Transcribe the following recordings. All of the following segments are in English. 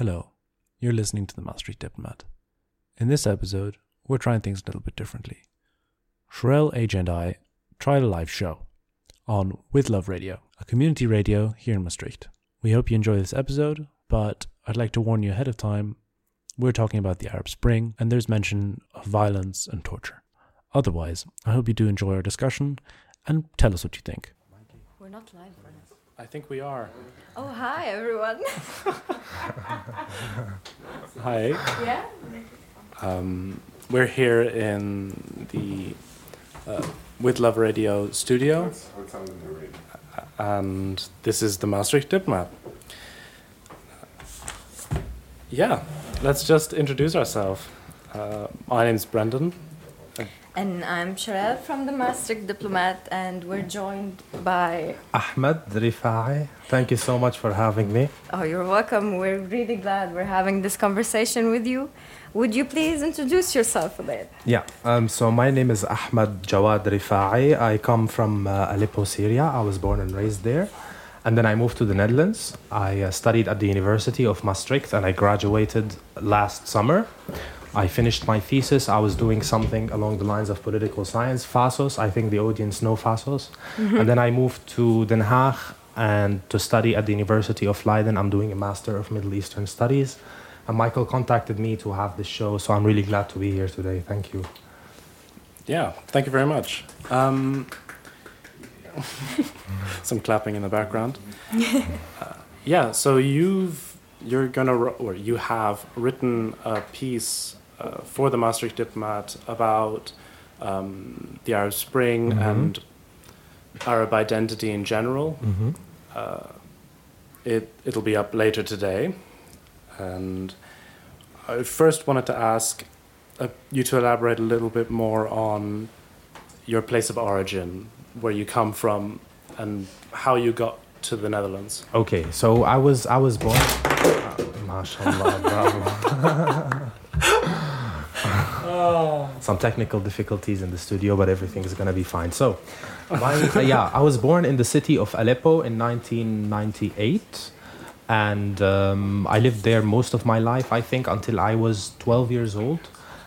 Hello, you're listening to the Maastricht Diplomat. In this episode, we're trying things a little bit differently. Sherelle, Age, and I tried a live show on With Love Radio, a community radio here in Maastricht. We hope you enjoy this episode, but I'd like to warn you ahead of time we're talking about the Arab Spring, and there's mention of violence and torture. Otherwise, I hope you do enjoy our discussion and tell us what you think. We're not live. I think we are. Oh, hi everyone. Hi. yeah? Um, we're here in the uh, With Love Radio studio, and this is the Maastricht Diplomat. Yeah, let's just introduce ourselves. Uh, my name's Brendan. And I'm Sherelle from the Maastricht Diplomat, and we're joined by. Ahmed Rifai, thank you so much for having me. Oh, you're welcome. We're really glad we're having this conversation with you. Would you please introduce yourself a bit? Yeah, um, so my name is Ahmed Jawad Rifai. I come from uh, Aleppo, Syria. I was born and raised there. And then I moved to the Netherlands. I uh, studied at the University of Maastricht and I graduated last summer. I finished my thesis. I was doing something along the lines of political science, FASOS. I think the audience know FASOS. And then I moved to Den Haag and to study at the University of Leiden. I'm doing a Master of Middle Eastern Studies. And Michael contacted me to have this show, so I'm really glad to be here today. Thank you. Yeah, thank you very much. Um, some clapping in the background. Uh, yeah, so you've you're gonna or you have written a piece uh, for the Maastricht Diplomat about um, the Arab Spring Mhm. and Arab identity in general. Mm-hmm. Uh, it it'll be up later today, and I first wanted to ask uh, you to elaborate a little bit more on your place of origin, where you come from, and how you got to the Netherlands. Okay, so I was I was born. Ah, MashaAllah, bravo. Some technical difficulties in the studio, but everything is gonna be fine. So, my, uh, yeah, I was born in the city of Aleppo in 1998, and um, I lived there most of my life. I think until I was 12 years old.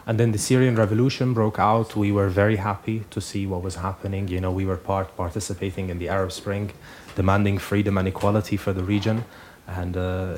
And then the Syrian revolution broke out. We were very happy to see what was happening. You know, we were part participating in the Arab Spring, demanding freedom and equality for the region and uh,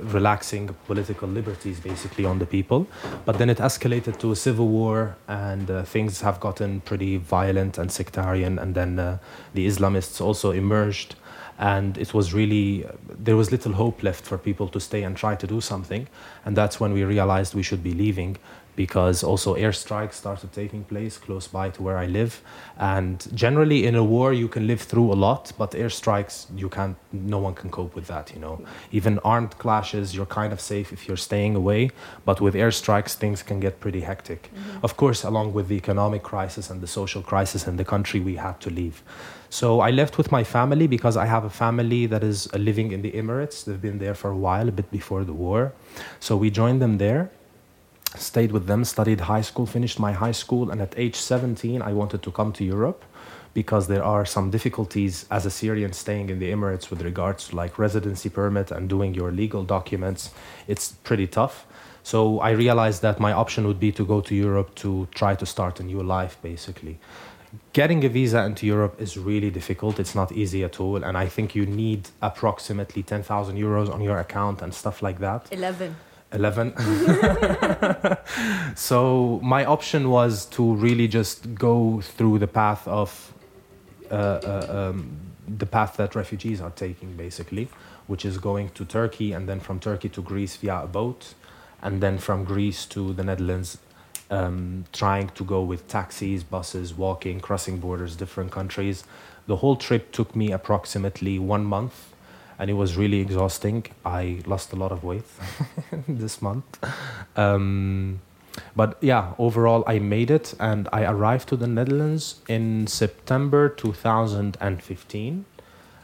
relaxing political liberties basically on the people. But then it escalated to a civil war, and uh, things have gotten pretty violent and sectarian. And then uh, the Islamists also emerged, and it was really there was little hope left for people to stay and try to do something. And that's when we realized we should be leaving because also airstrikes started taking place close by to where I live. And generally, in a war, you can live through a lot, but airstrikes, you can't. No one can cope with that. You know, even armed clashes, you're kind of safe if you're staying away. But with airstrikes, things can get pretty hectic. Mm-hmm. Of course, along with the economic crisis and the social crisis in the country, we had to leave. So I left with my family because I have a family that is living in the Emirates. They've been there for a while, a bit before the war. So we joined them there stayed with them, studied high school, finished my high school, and at age 17, I wanted to come to Europe because there are some difficulties as a Syrian staying in the Emirates with regards to like residency permit and doing your legal documents. It's pretty tough. So I realized that my option would be to go to Europe to try to start a new life, basically. Getting a visa into Europe is really difficult. It's not easy at all. And I think you need approximately 10,000 euros on your account and stuff like that. 11. 11 so my option was to really just go through the path of uh, uh, um, the path that refugees are taking basically which is going to turkey and then from turkey to greece via a boat and then from greece to the netherlands um, trying to go with taxis buses walking crossing borders different countries. The whole trip took me approximately one month and it was really exhausting. I lost a lot of weight this month. Um, but yeah, overall, I made it and I arrived to the Netherlands in September 2015.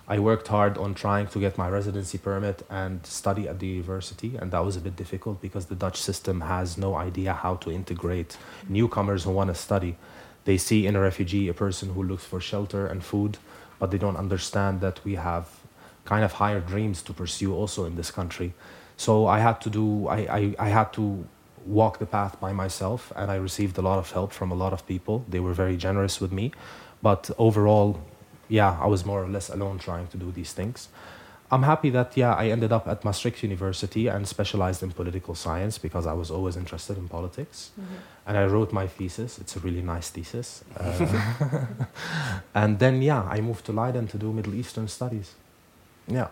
I worked hard on trying to get my residency permit and study at the university, and that was a bit difficult because the Dutch system has no idea how to integrate newcomers who want to study. They see in a refugee a person who looks for shelter and food, but they don't understand that we have kind of higher dreams to pursue also in this country. So I had to do, I, I, I had to walk the path by myself, and I received a lot of help from a lot of people. They were very generous with me. But overall, yeah, I was more or less alone trying to do these things. I'm happy that yeah I ended up at Maastricht University and specialized in political science because I was always interested in politics, and I wrote my thesis. It's a really nice thesis, uh, and then yeah I moved to Leiden to do Middle Eastern studies. Yeah,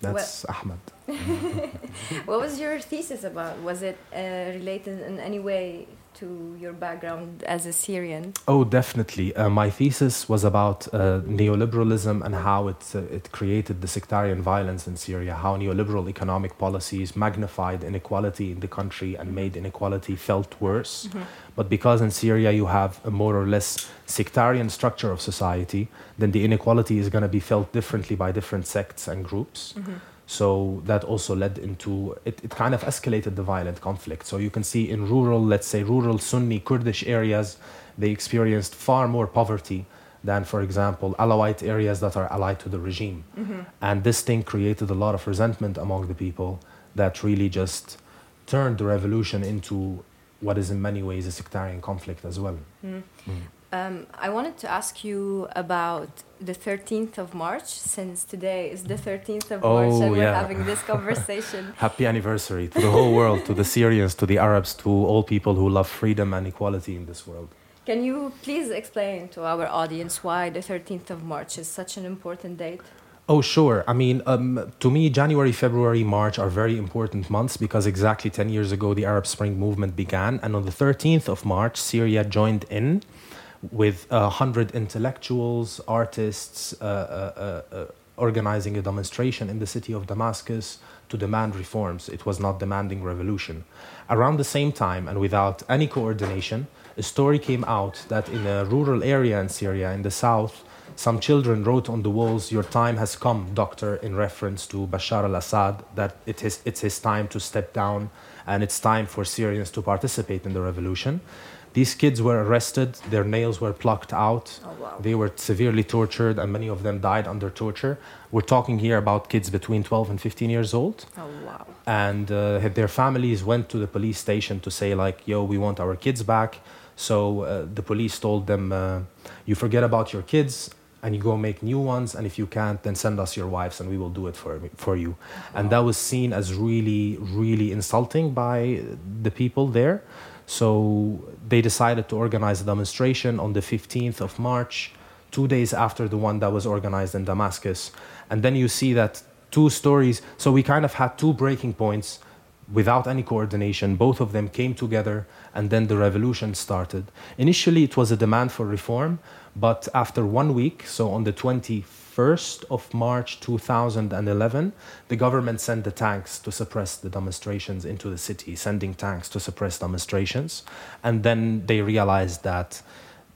that's Ahmed. What was your thesis about? Was it uh, related in any way to your background as a Syrian? Oh, definitely. Uh, my thesis was about uh, neoliberalism and how it, uh, it created the sectarian violence in Syria, how neoliberal economic policies magnified inequality in the country and made inequality felt worse. But because in Syria you have a more or less sectarian structure of society, then the inequality is going to be felt differently by different sects and groups. So that also led into it, it kind of escalated the violent conflict. So you can see in rural, let's say rural Sunni Kurdish areas, they experienced far more poverty than, for example, Alawite areas that are allied to the regime. Mm-hmm. And this thing created a lot of resentment among the people that really just turned the revolution into what is in many ways a sectarian conflict as well. Um, I wanted to ask you about the 13th of March, since today is the 13th of March Oh, and we're having this conversation. Happy anniversary to the whole world, to the Syrians, to the Arabs, to all people who love freedom and equality in this world. Can you please explain to our audience why the 13th of March is such an important date? Oh, sure. I mean, um, to me, January, February, March are very important months because exactly 10 years ago, the Arab Spring movement began. And on the 13th of March, Syria joined in with a 100 intellectuals, artists, uh, uh, uh, uh, organizing a demonstration in the city of Damascus to demand reforms. It was not demanding revolution. Around the same time, and without any coordination, a story came out that in a rural area in Syria, in the south, some children wrote on the walls, Your time has come, doctor, in reference to Bashar al Assad, that it is, it's his time to step down and it's time for Syrians to participate in the revolution. These kids were arrested, their nails were plucked out, Oh, wow. they were severely tortured, and many of them died under torture. We're talking here about kids between 12 and 15 years old Oh, wow. and uh, their families went to the police station to say like yo we want our kids back so uh, the police told them uh, you forget about your kids and you go make new ones and if you can't then send us your wives and we will do it for, for you. And that was seen as really really insulting by the people there. So they decided to organize a demonstration on the 15th of march two days after the one that was organized in damascus. And then you see that two stories so we kind of had two breaking points without any coordination. Both of them came together and then the revolution started. Initially it was a demand for reform but after one week so on the 21st of march 2011 the government sent the tanks to suppress the demonstrations into the city sending tanks to suppress demonstrations. And then they realized that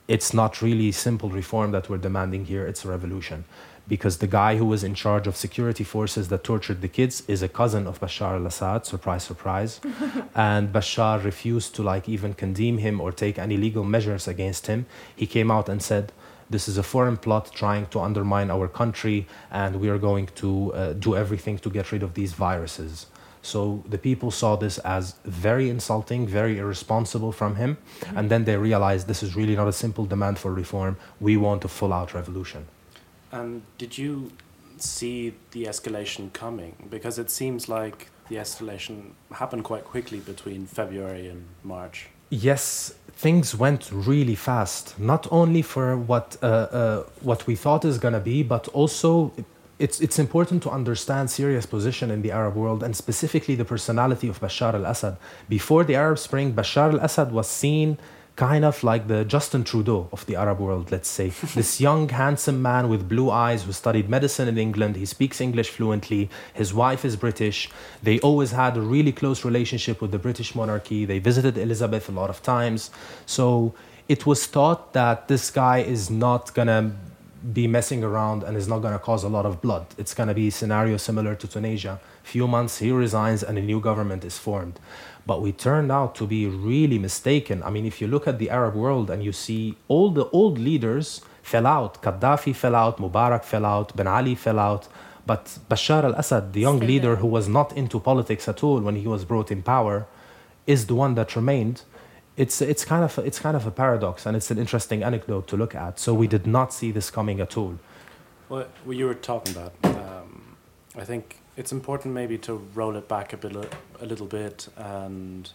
it's not really simple reform that we're demanding here it's a revolution because the guy who was in charge of security forces that tortured the kids is a cousin of Bashar al-Assad surprise surprise and Bashar refused to like even condemn him or take any legal measures against him he came out and said this is a foreign plot trying to undermine our country and we are going to uh, do everything to get rid of these viruses so the people saw this as very insulting, very irresponsible from him. And then they realized this is really not a simple demand for reform. We want a full out revolution. And did you see the escalation coming? Because it seems like the escalation happened quite quickly between February and March. Yes, things went really fast. Not only for what uh, uh, what we thought is gonna be, but also it's it's important to understand Syria's position in the Arab world and specifically the personality of Bashar al-Assad. Before the Arab Spring, Bashar al-Assad was seen kind of like the Justin Trudeau of the Arab world, let's say. this young, handsome man with blue eyes who studied medicine in England. He speaks English fluently. His wife is British. They always had a really close relationship with the British monarchy. They visited Elizabeth a lot of times. So it was thought that this guy is not gonna be messing around and is not going to cause a lot of blood. It's going to be a scenario similar to Tunisia. Few months he resigns and a new government is formed. But we turned out to be really mistaken. I mean, if you look at the Arab world and you see all the old leaders fell out. Gaddafi fell out, Mubarak fell out, Ben Ali fell out. But Bashar al-Assad, the young Still leader there. who was not into politics at all when he was brought in power, is the one that remained. It's it's kind of it's kind of a paradox, and it's an interesting anecdote to look at. So we did not see this coming at all. What, what you were talking about, um, I think it's important maybe to roll it back a bit, a little bit, and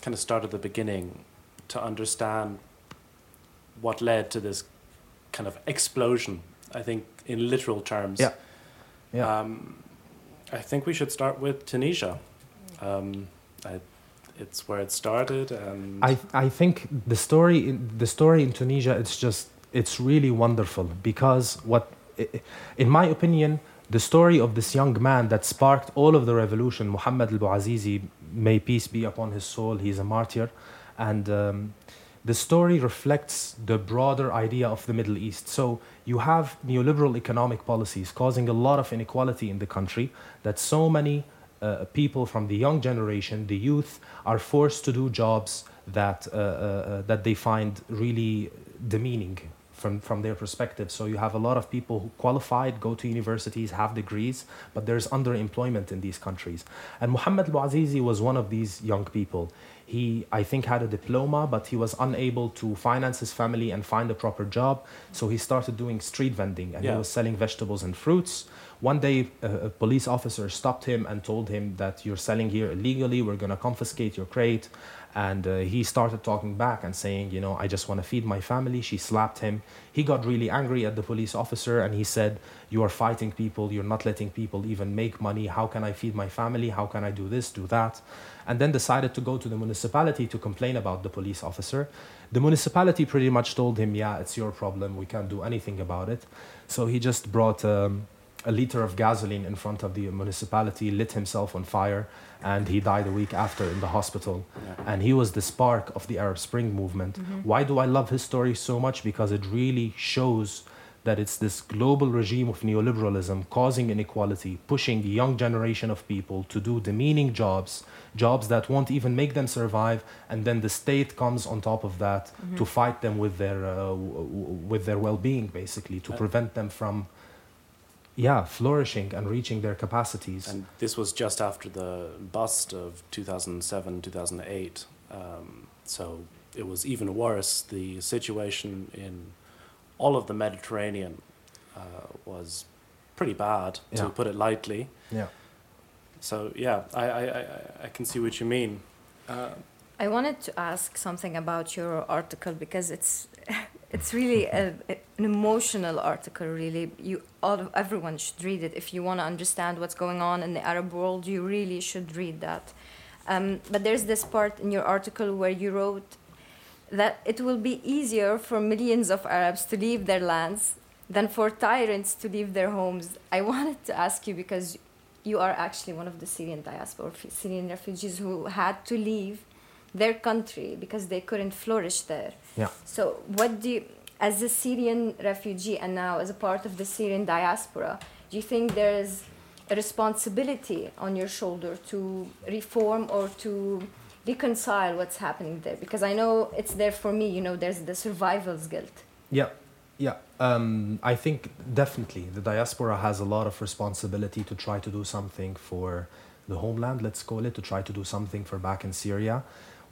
kind of start at the beginning to understand what led to this kind of explosion. I think in literal terms. Yeah. Yeah. Um, I think we should start with Tunisia. Um, I, it's where it started, and I I think the story in the story in Tunisia it's just it's really wonderful because what in my opinion the story of this young man that sparked all of the revolution Muhammad al-Bouazizi may peace be upon his soul he's a martyr and um, the story reflects the broader idea of the Middle East. So you have neoliberal economic policies causing a lot of inequality in the country that so many uh, people from the young generation, the youth, are forced to do jobs that, uh, uh, uh, that they find really demeaning from, from their perspective. So you have a lot of people who qualified, go to universities, have degrees, but there's underemployment in these countries. And Muhammad al-Bouazizi was one of these young people. He, I think, had a diploma, but he was unable to finance his family and find a proper job. So he started doing street vending and Yeah. he was selling vegetables and fruits. One day, a police officer stopped him and told him that you're selling here illegally. We're going to confiscate your crate. And uh, he started talking back and saying, you know, I just want to feed my family. She slapped him. He got really angry at the police officer and he said, You are fighting people. You're not letting people even make money. How can I feed my family? How can I do this, do that? And then decided to go to the municipality to complain about the police officer. The municipality pretty much told him, Yeah, it's your problem. We can't do anything about it. So he just brought um, a liter of gasoline in front of the municipality, lit himself on fire, and he died a week after in the hospital. Yeah. And he was the spark of the Arab Spring movement. Why do I love his story so much? Because it really shows that it's this global regime of neoliberalism causing inequality, pushing the young generation of people to do demeaning jobs, jobs that won't even make them survive, and then the state comes on top of that to fight them with their uh, w- w- with their well-being, basically, to Uh, prevent them from, yeah, flourishing and reaching their capacities. And this was just after the bust of 2007, 2008. Um, so it was even worse. The situation in all of the Mediterranean uh, was pretty bad, to put it lightly. yeah. So yeah, I, I, I, I can see what you mean. Uh, I wanted to ask something about your article because it's it's really a, an emotional article. Really, you all everyone should read it if you want to understand what's going on in the Arab world. You really should read that. Um, but there's this part in your article where you wrote that it will be easier for millions of Arabs to leave their lands than for tyrants to leave their homes. I wanted to ask you because you are actually one of the Syrian diaspora, Syrian refugees who had to leave their country because they couldn't flourish there. Yeah. So, what do you, as a Syrian refugee and now as a part of the Syrian diaspora, do you think there's a responsibility on your shoulder to reform or to reconcile what's happening there? Because I know it's there for me, you know, there's the survival's guilt. Yeah, yeah. Um, I think definitely the diaspora has a lot of responsibility to try to do something for the homeland, let's call it, to try to do something for back in Syria.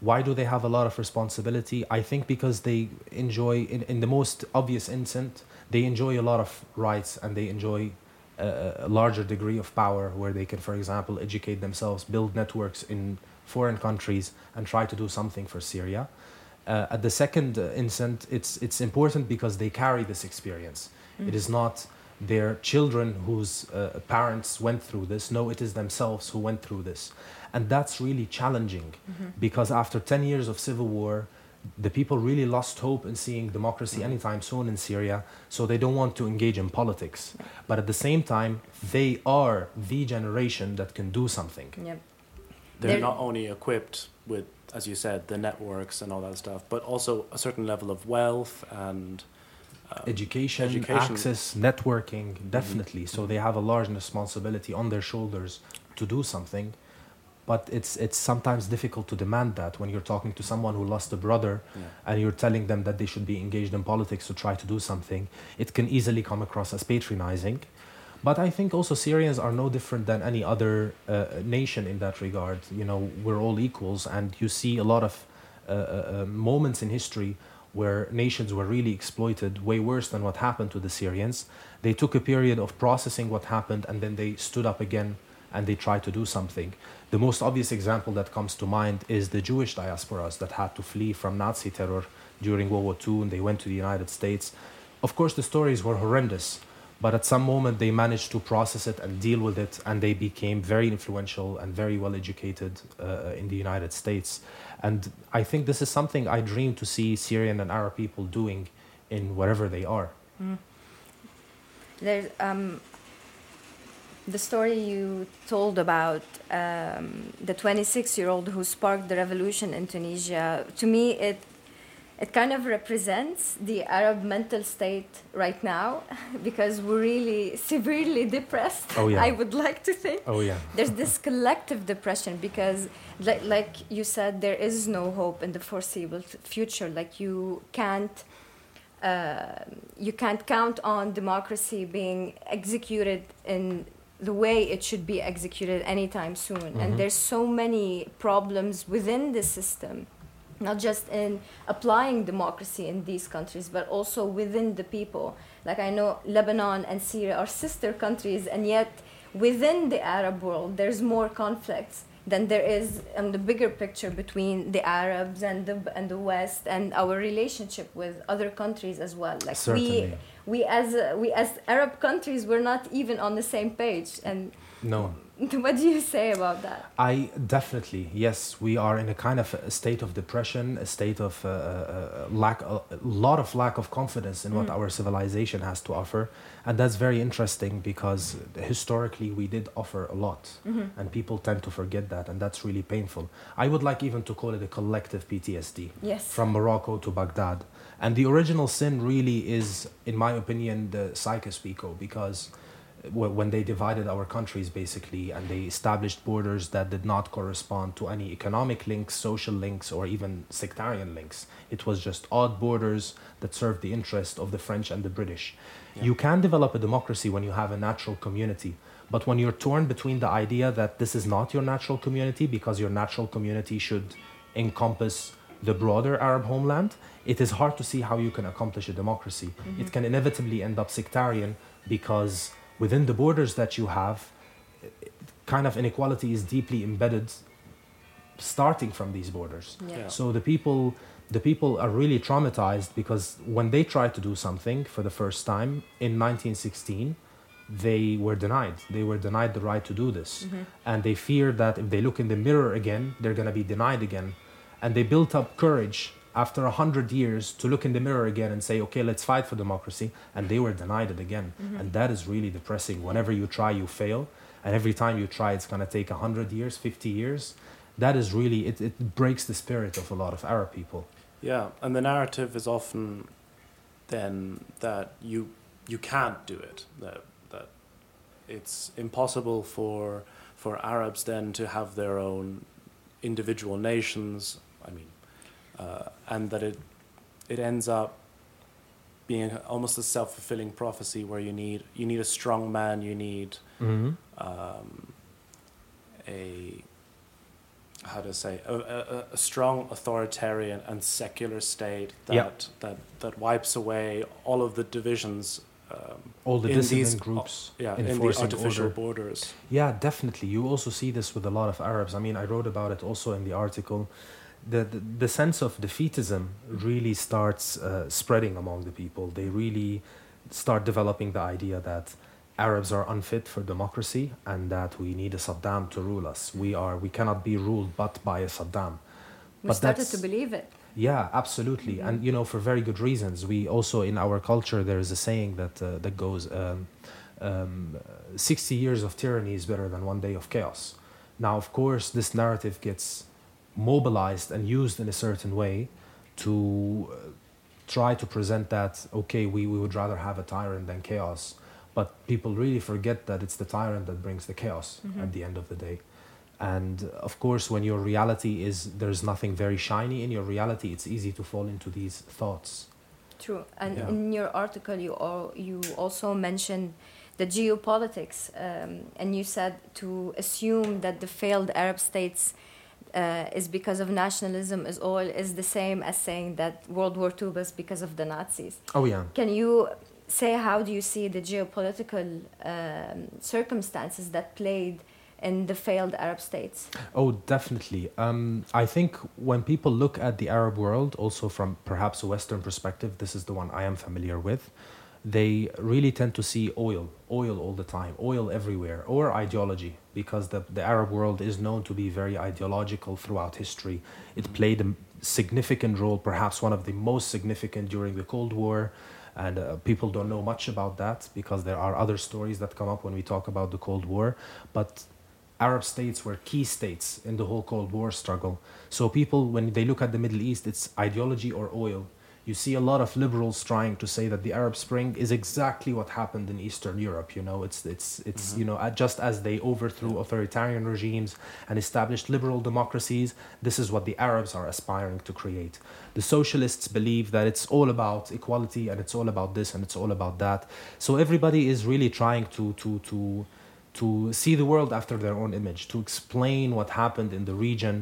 Why do they have a lot of responsibility? I think because they enjoy, in, in the most obvious instant, they enjoy a lot of rights and they enjoy a, a larger degree of power where they can, for example, educate themselves, build networks in foreign countries, and try to do something for Syria. Uh, at the second uh, instant, it's it's important because they carry this experience. It is not their children whose uh, parents went through this. No, it is themselves who went through this, and that's really challenging mm-hmm. because after ten years of civil war, the people really lost hope in seeing democracy mm-hmm. anytime soon in Syria. So they don't want to engage in politics, but at the same time, they are the generation that can do something. Yeah. they're There- not only equipped with, as you said, the networks and all that stuff, but also a certain level of wealth and uh, education, Education. access, networking, mm-hmm. definitely. So they have a large responsibility on their shoulders to do something. But it's it's sometimes difficult to demand that when you're talking to someone who lost a brother yeah. and you're telling them that they should be engaged in politics to try to do something. It can easily come across as patronizing. But I think also Syrians are no different than any other uh, nation in that regard. You know, we're all equals, and you see a lot of uh, uh, uh, moments in history where nations were really exploited way worse than what happened to the Syrians. They took a period of processing what happened and then they stood up again and they try to do something. The most obvious example that comes to mind is the Jewish diasporas that had to flee from Nazi terror during World War II and they went to the United States. Of course, the stories were horrendous, but at some moment they managed to process it and deal with it and they became very influential and very well educated uh, in the United States. And I think this is something I dream to see Syrian and Arab people doing in wherever they are. Mm. There's um, the story you told about um, the 26 year old who sparked the revolution in Tunisia. To me, it it kind of represents the Arab mental state right now because we're really severely depressed. Oh, yeah. I would like to think. Oh, yeah. There's this collective depression because, like, like you said, there is no hope in the foreseeable future. Like, you can't. Uh, you can't count on democracy being executed in the way it should be executed anytime soon. Mm-hmm. And there's so many problems within the system not just in applying democracy in these countries, but also within the people. Like I know Lebanon and Syria are sister countries, and yet within the Arab world, there's more conflicts than there is in the bigger picture between the Arabs and the and the West and our relationship with other countries as well. Like Certainly. we we as uh, we as Arab countries, we're not even on the same page. And No. what do you say about that? I definitely yes. We are in a kind of a state of depression, a state of uh, uh, lack, a lot of lack of confidence in what Mm. our civilization has to offer, and that's very interesting because historically we did offer a lot, Mhm. and people tend to forget that, and that's really painful. I would like even to call it a collective PTSD Yes. from Morocco to Baghdad, and the original sin really is, in my opinion, the Sykes-Picot because when they divided our countries basically and they established borders that did not correspond to any economic links, social links, or even sectarian links. It was just odd borders that served the interest of the French and the British. Yeah. You can develop a democracy when you have a natural community. But when you're torn between the idea that this is not your natural community because your natural community should encompass the broader Arab homeland, it is hard to see how you can accomplish a democracy. It can inevitably end up sectarian because within the borders that you have, kind of inequality is deeply embedded starting from these borders. Yeah. Yeah. So the people the people are really traumatized because when they tried to do something for the first time in 1916 they were denied they were denied the right to do this Mhm. and they fear that if they look in the mirror again they're going to be denied again and they built up courage after a hundred years to look in the mirror again and say okay let's fight for democracy and they were denied it again Mhm. and that is really depressing whenever you try you fail and every time you try it's going to take 100 years 50 years that is really it, it breaks the spirit of a lot of arab people Yeah, and the narrative is often then that you you can't do it. That that it's impossible for for Arabs then to have their own individual nations. Uh, and that it it ends up being almost a self fulfilling prophecy where you need you need a strong man, you need mm-hmm. um, a how to say a, a, a strong authoritarian and secular state that Yeah. that that wipes away all of the divisions um, all the dissident these groups yeah in the artificial order. borders Yeah, definitely. You also see this with a lot of Arabs. I mean, I wrote about it also in the article. The, the, the sense of defeatism really starts uh, spreading among the people. They really start developing the idea that Arabs are unfit for democracy and that we need a Saddam to rule us. We are we cannot be ruled but by a Saddam. We But started to believe it. Yeah, absolutely, and you know for very good reasons. We also in our culture there is a saying that uh, that goes, um, um, "60 years of tyranny is better than one day of chaos." Now, of course, this narrative gets mobilized and used in a certain way to uh, try to present that okay, we, we would rather have a tyrant than chaos, but people really forget that it's the tyrant that brings the chaos Mhm. at the end of the day. And uh, of course, when your reality is there's nothing very shiny in your reality, it's easy to fall into these thoughts. True. And Yeah. in your article, you all, you also mentioned the geopolitics, um, and you said to assume that the failed Arab states uh, is because of nationalism is all is the same as saying that World War II was because of the Nazis. Oh yeah. Can you say how do you see the geopolitical um, circumstances that played in the failed Arab states? Oh, definitely. Um, I think when people look at the Arab world, also from perhaps a Western perspective, this is the one I am familiar with. They really tend to see oil, oil all the time, oil everywhere, or ideology, because the, the Arab world is known to be very ideological throughout history. It played a significant role, perhaps one of the most significant during the Cold War and uh, people don't know much about that because there are other stories that come up when we talk about the Cold War. But Arab states were key states in the whole Cold War struggle. So people, when they look at the Middle East, it's ideology or oil. You see a lot of liberals trying to say that the Arab Spring is exactly what happened in Eastern Europe. You know, it's it's it's Mhm. you know just as they overthrew authoritarian regimes and established liberal democracies. This is what the Arabs are aspiring to create. The socialists believe that it's all about equality and it's all about this and it's all about that. So everybody is really trying to to to to see the world after their own image, to explain what happened in the region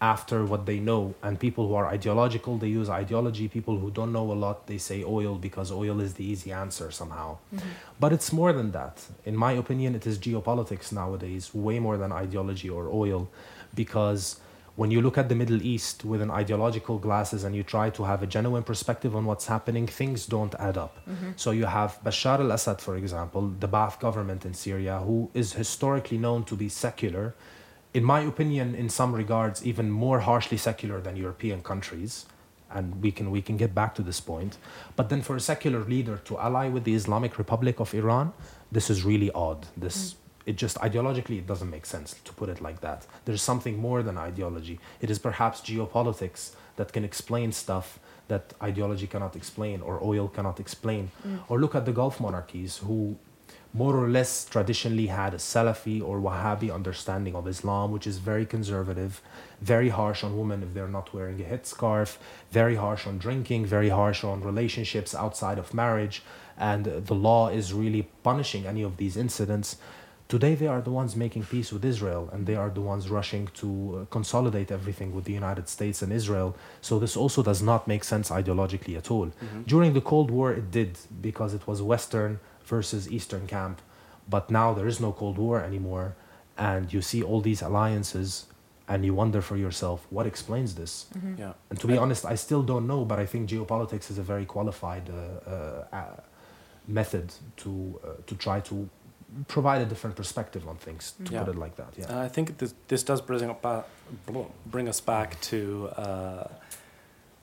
after what they know. And people who are ideological, they use ideology. People who don't know a lot, they say oil because oil is the easy answer somehow. Mm-hmm. But it's more than that. In my opinion, it is geopolitics nowadays, way more than ideology or oil, because when you look at the Middle East with an ideological glasses and you try to have a genuine perspective on what's happening, things don't add up. Mm-hmm. So you have Bashar al Assad, for example, the Ba'ath government in Syria, who is historically known to be secular. In my opinion, in some regards, even more harshly secular than European countries. And we can, we can get back to this point. But then for a secular leader to ally with the Islamic Republic of Iran, this is really odd. This it just ideologically it doesn't make sense to put it like that there's something more than ideology it is perhaps geopolitics that can explain stuff that ideology cannot explain or oil cannot explain mm. or look at the gulf monarchies who more or less traditionally had a salafi or wahhabi understanding of islam which is very conservative very harsh on women if they're not wearing a headscarf very harsh on drinking very harsh on relationships outside of marriage and the law is really punishing any of these incidents Today, they are the ones making peace with Israel, and they are the ones rushing to uh, consolidate everything with the United States and Israel. So, this also does not make sense ideologically at all. During the Cold War, it did because it was Western versus Eastern camp. But now there is no Cold War anymore, and you see all these alliances, and you wonder for yourself, what explains this? Yeah. And to be honest, I still don't know, but I think geopolitics is a very qualified uh, uh, uh, method to uh, to try to provide a different perspective on things. To Yeah. put it like that, yeah. And I think this, this does bring, up ba- bring us back to uh,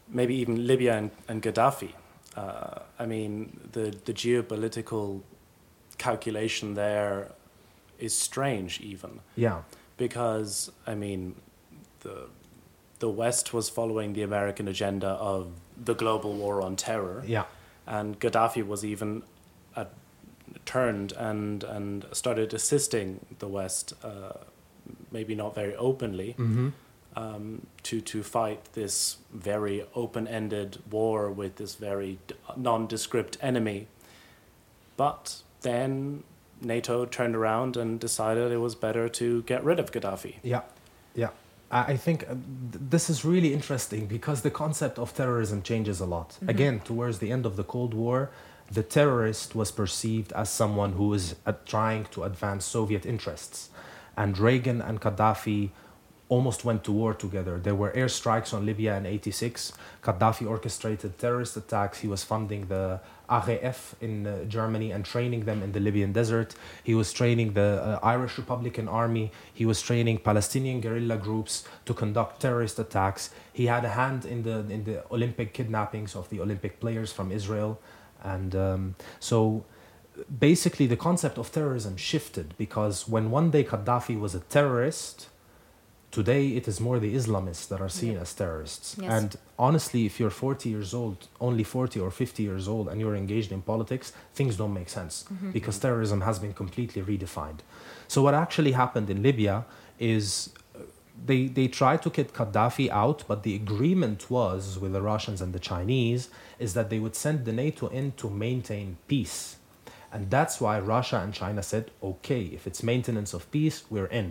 maybe even Libya and, and Gaddafi. Uh, I mean, the, the geopolitical calculation there is strange, even. Yeah, because I mean, the the West was following the American agenda of the global war on terror, yeah, and Gaddafi was even uh, turned and and started assisting the West, uh, maybe not very openly, mm-hmm. Um, to to fight this very open-ended war with this very nondescript enemy. But then NATO turned around and decided it was better to get rid of Gaddafi. yeah, yeah. I I think uh, th- this is really interesting because the concept of terrorism changes a lot. Again, towards the end of the Cold War, the terrorist was perceived as someone who is uh, trying to advance Soviet interests. And Reagan and Gaddafi almost went to war together. There were airstrikes on Libya in 86. Gaddafi orchestrated terrorist attacks. He was funding the RAF in uh, Germany and training them in the Libyan desert. He was training the uh, Irish Republican Army. He was training Palestinian guerrilla groups to conduct terrorist attacks. He had a hand in the in the Olympic kidnappings of the Olympic players from Israel. And um, so basically the concept of terrorism shifted because when one day Gaddafi was a terrorist, today it is more the Islamists that are seen Yeah. as terrorists. Yes. And honestly, if you're 40 years old, only 40 or 50 years old, and you're engaged in politics, things don't make sense because terrorism has been completely redefined. So what actually happened in Libya is uh, they they tried to get Gaddafi out, but the agreement was with the Russians and the Chinese is that they would send the NATO in to maintain peace. And that's why Russia and China said, okay, if it's maintenance of peace, we're in.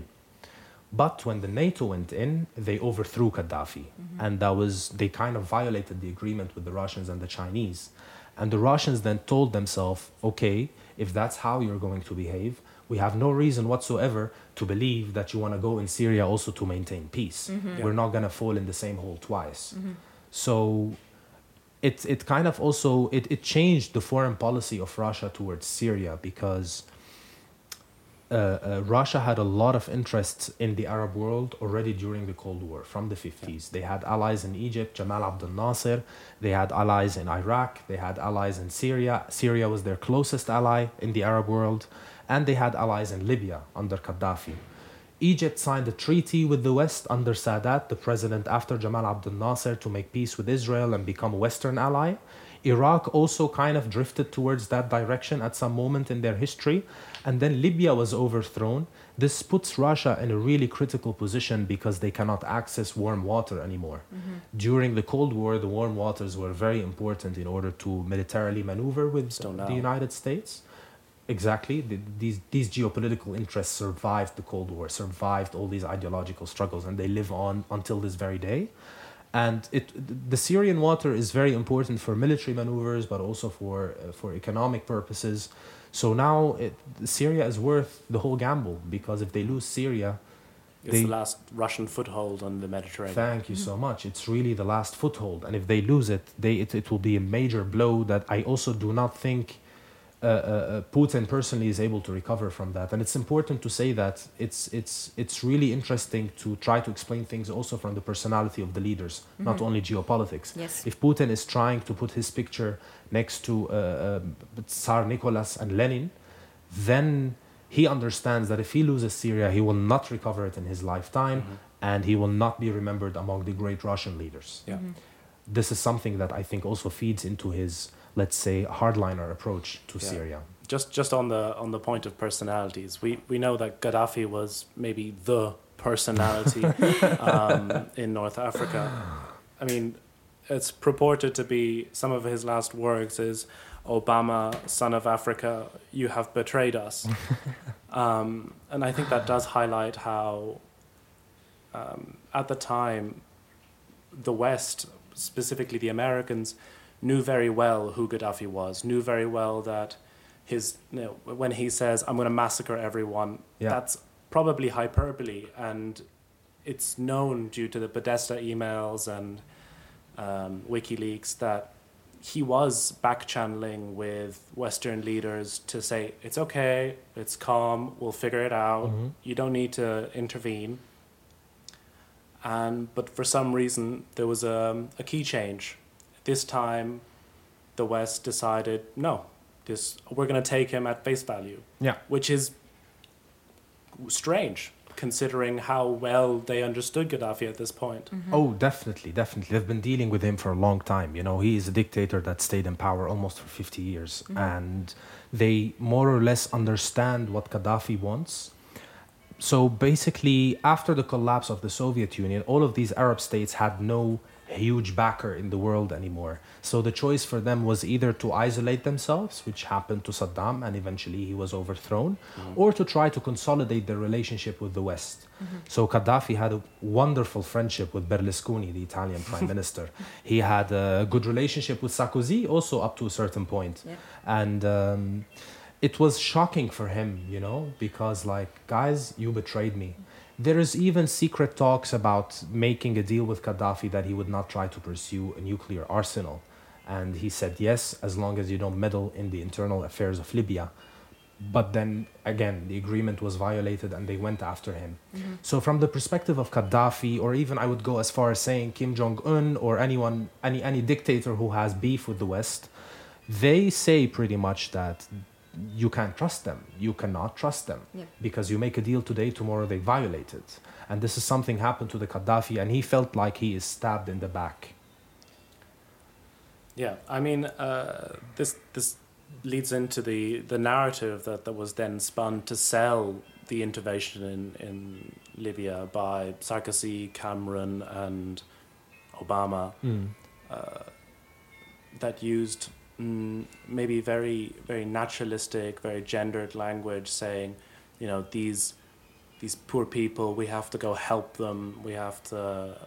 But when the NATO went in, they overthrew Gaddafi. Mm-hmm. And that was, they kind of violated the agreement with the Russians and the Chinese. And the Russians then told themselves, okay, if that's how you're going to behave, we have no reason whatsoever to believe that you want to go in Syria also to maintain peace. Mm-hmm. We're not going to fall in the same hole twice. Mm-hmm. So it, it kind of also it, it changed the foreign policy of Russia towards Syria because uh, uh, Russia had a lot of interests in the Arab world already during the Cold War from the 50s. They had allies in Egypt, Jamal Abdel Nasser. They had allies in Iraq. They had allies in Syria. Syria was their closest ally in the Arab world. And they had allies in Libya under Gaddafi. Egypt signed a treaty with the West under Sadat, the president after Jamal Abdel Nasser, to make peace with Israel and become a Western ally. Iraq also kind of drifted towards that direction at some moment in their history. And then Libya was overthrown. This puts Russia in a really critical position because they cannot access warm water anymore. Mm-hmm. During the Cold War, the warm waters were very important in order to militarily maneuver with the. United States. Exactly. The, these, these geopolitical interests survived the Cold War, survived all these ideological struggles, and they live on until this very day. And it, the Syrian water is very important for military maneuvers, but also for, uh, for economic purposes. So now it, Syria is worth the whole gamble because if they lose Syria, It's They- the last Russian foothold on the Mediterranean. Thank you so much. It's really the last foothold, and if they lose it, they it, it will be a major blow that I also do not think uh, Putin personally is able to recover from that. And it's important to say that it's it's it's really interesting to try to explain things also from the personality of the leaders, not only geopolitics. Yes. If Putin is trying to put his picture next to uh, uh, Tsar Nicholas and Lenin, then he understands that if he loses Syria, he will not recover it in his lifetime, Mhm. and he will not be remembered among the great Russian leaders. Yeah. This is something that I think also feeds into his, let's say, hardliner approach to Yeah. Syria. Just just on the on the point of personalities, we we know that Gaddafi was maybe the personality um, in North Africa. I mean, it's purported to be some of his last words is Obama, son of Africa, you have betrayed us. um, and I think that does highlight how, um, at the time, the West, specifically the Americans, knew very well who Gaddafi was, knew very well that his, you know, when he says, I'm going to massacre everyone, Yeah. that's probably hyperbole. And it's known due to the Podesta emails and um, WikiLeaks that he was back channeling with Western leaders to say, it's okay, it's calm, we'll figure it out, Mhm. you don't need to intervene. And, but for some reason, there was a, a key change. This time, the West decided, no, this, we're going to take him at face value, Yeah. which is strange considering how well they understood Gaddafi at this point. Mm-hmm. Oh, definitely, definitely. They've been dealing with him for a long time. You know, he is a dictator that stayed in power almost for 50 years. Mm-hmm. And they more or less understand what Gaddafi wants. So basically, after the collapse of the Soviet Union, all of these Arab states had no huge backer in the world anymore. So the choice for them was either to isolate themselves, which happened to Saddam, and eventually he was overthrown, or to try to consolidate their relationship with the West. So Gaddafi had a wonderful friendship with Berlusconi, the Italian prime minister. He had a good relationship with Sarkozy, also up to a certain point. Yeah. And um, it was shocking for him, you know, because, like, guys, you betrayed me. There is even secret talks about making a deal with Gaddafi that he would not try to pursue a nuclear arsenal. And he said yes, as long as you don't meddle in the internal affairs of Libya. But then again, the agreement was violated and they went after him. Mm-hmm. So, from the perspective of Gaddafi, or even I would go as far as saying Kim Jong un or anyone, any, any dictator who has beef with the West, they say pretty much that you can't trust them. You cannot trust them Yeah. because you make a deal today, tomorrow they violate it. And this is something happened to the Gaddafi, and he felt like he is stabbed in the back. Yeah, I mean, uh, this this leads into the, the narrative that, that was then spun to sell the intervention in, in Libya by Sarkozy, Cameron, and Obama uh, that used mm, maybe very very naturalistic, very gendered language, saying, you know, these these poor people, we have to go help them. We have to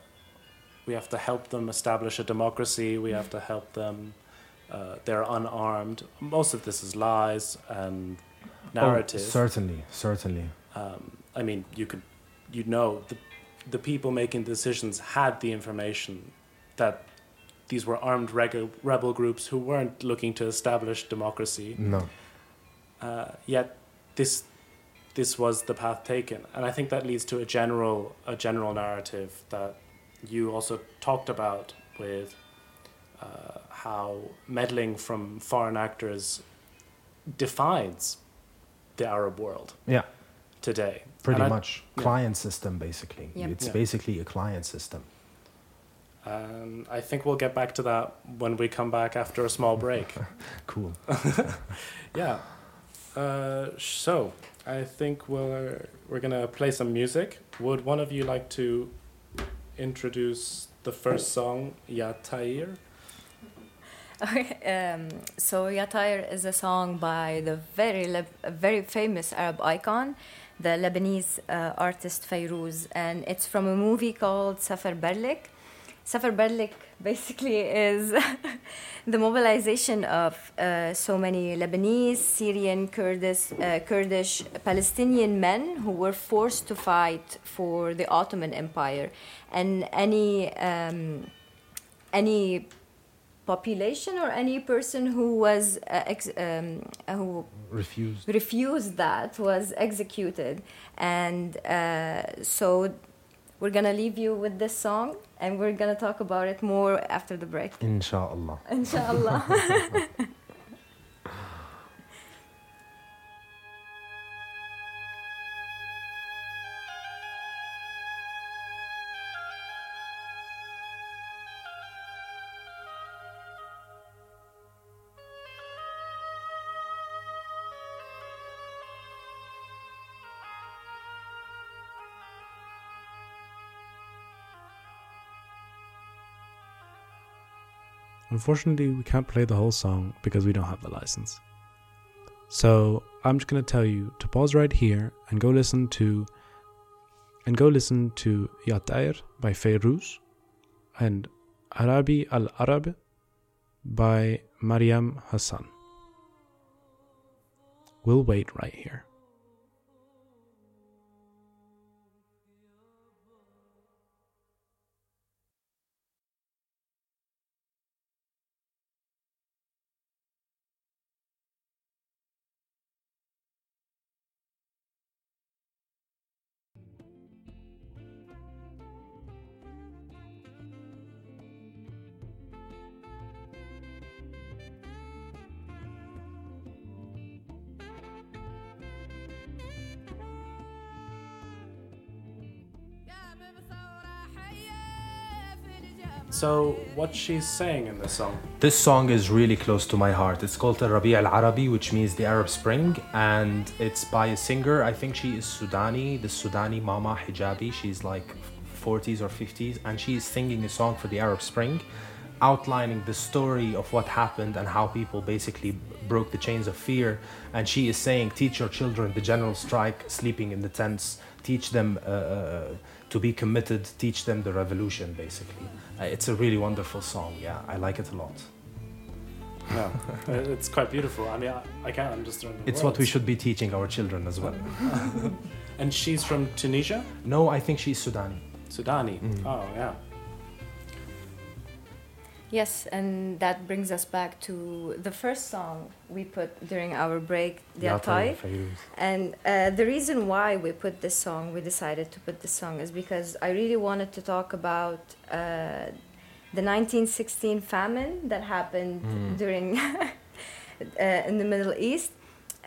we have to help them establish a democracy. We have to help them. Uh, they're unarmed. Most of this is lies and narrative. Oh, certainly, certainly. Um, I mean, you could, you know, the the people making decisions had the information that these were armed reg- rebel groups who weren't looking to establish democracy. No. Uh, yet this this was the path taken, and I think that leads to a general a general narrative that you also talked about with uh, how meddling from foreign actors defines the Arab world Yeah, today. pretty And I- much. yeah. Client system, basically. Yep. It's Yeah. basically a client system. Um, I think we'll get back to that when we come back after a small break. Cool. yeah. Uh, so I think we're we're gonna play some music. Would one of you like to introduce the first song, Ya Tair? um, so Yatair is a song by the very Leb- very famous Arab icon, the Lebanese uh, artist Fayrouz, and it's from a movie called Safar Berlik. Safar Berlik basically is the mobilization of uh, so many Lebanese, Syrian, Kurdish, uh, Kurdish, Palestinian men who were forced to fight for the Ottoman Empire, and any um, any population or any person who was uh, ex- um, who Refused. refused that was executed and uh, so we're gonna leave you with this song and we're gonna talk about it more after the break Inshallah. inshallah Unfortunately, we can't play the whole song because we don't have the license. So I'm just gonna tell you to pause right here and go listen to and go listen to Yatair by Fayrouz and Arabi al Arab by Mariam Hassan. We'll wait right here. So what she's saying in the song? This song is really close to my heart. It's called Rabi al Arabi, which means the Arab Spring, and it's by a singer. I think she is Sudani, the Sudani Mama Hijabi. She's like 40s or 50s, and she's singing a song for the Arab Spring, outlining the story of what happened and how people basically broke the chains of fear. And she is saying, Teach your children the general strike, sleeping in the tents, teach them uh, uh, to be committed, teach them the revolution, basically. Uh, it's a really wonderful song, yeah, I like it a lot. No, it's quite beautiful. I mean, I, I can't understand. the It's what we should be teaching our children as well. And she's from Tunisia, No, I think she's Sudani. Sudani. Mm. Oh yeah. Yes and that brings us back to the first song we put during our break Atai. And uh, the reason why we put this song, we decided to put this song, is because I really wanted to talk about uh, the 1916 famine that happened Mm. during uh, in the Middle East.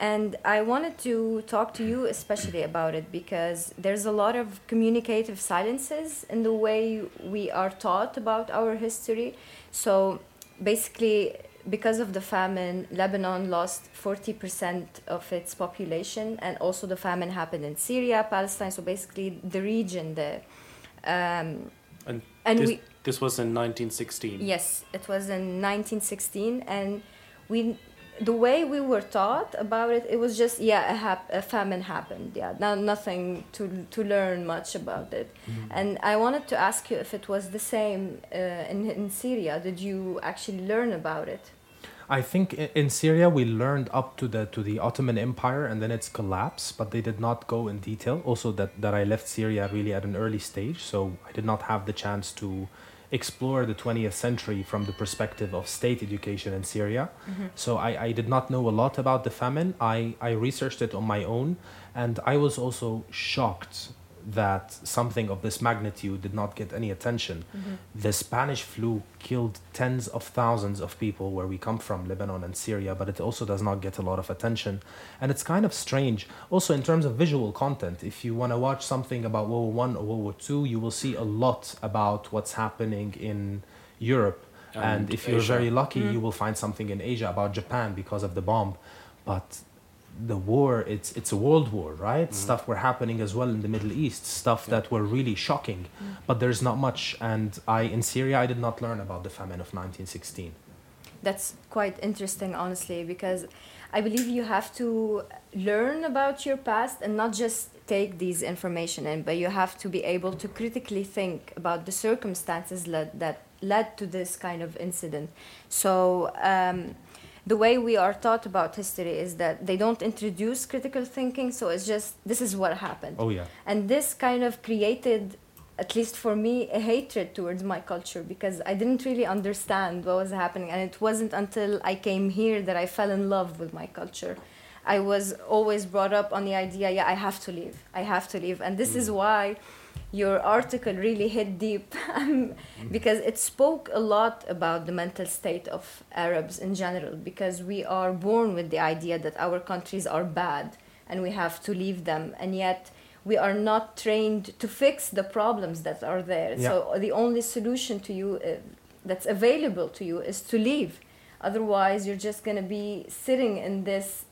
And I wanted to talk to you especially about it because there's a lot of communicative silences in the way we are taught about our history. So basically, because of the famine, Lebanon lost 40% of its population, and also the famine happened in Syria, Palestine. So basically, the region there. Um, And and this, we this was in 1916. Yes, it was in 1916, and we the way we were taught about it, it was just yeah, a, hap- a famine happened. Yeah, now nothing to to learn much about it. Mm-hmm. And I wanted to ask you if it was the same uh, in in Syria. Did you actually learn about it? I think in Syria we learned up to the to the Ottoman Empire and then its collapse, but they did not go in detail. Also, that that I left Syria really at an early stage, so I did not have the chance to explore the 20th century from the perspective of state education in Syria. Mm-hmm. So I, I did not know a lot about the famine. I, I researched it on my own, and I was also shocked that something of this magnitude did not get any attention. Mm-hmm. The Spanish flu killed tens of thousands of people where we come from, Lebanon and Syria, but it also does not get a lot of attention. And it's kind of strange. Also, in terms of visual content, if you want to watch something about World War One or World War Two, you will see a lot about what's happening in Europe. And, And if you're Asia. very lucky, mm-hmm. you will find something in Asia about Japan because of the bomb. But the war, it's it's a world war, right? Stuff were happening as well in the Middle East, stuff that were really shocking. But there's not much. And I in Syria, I did not learn about the famine of 1916. That's quite interesting, honestly, because I believe you have to learn about your past and not just take these information in, but you have to be able to critically think about the circumstances led, that led to this kind of incident. So, um, the way we are taught about history is that they don't introduce critical thinking, so it's just this is what happened. Oh yeah. and this kind of created at least for me a hatred towards my culture because i didn't really understand what was happening. And it wasn't until i came here that i fell in love with my culture. I was always brought up on the idea yeah i have to leave. I have to leave. And this is mm. why your article really hit deep um, because it spoke a lot about the mental state of arabs in general because we are born with the idea that our countries are bad and we have to leave them and yet we are not trained to fix the problems that are there. So the only solution to you uh, that's available to you is to leave. Otherwise you're just going to be sitting in this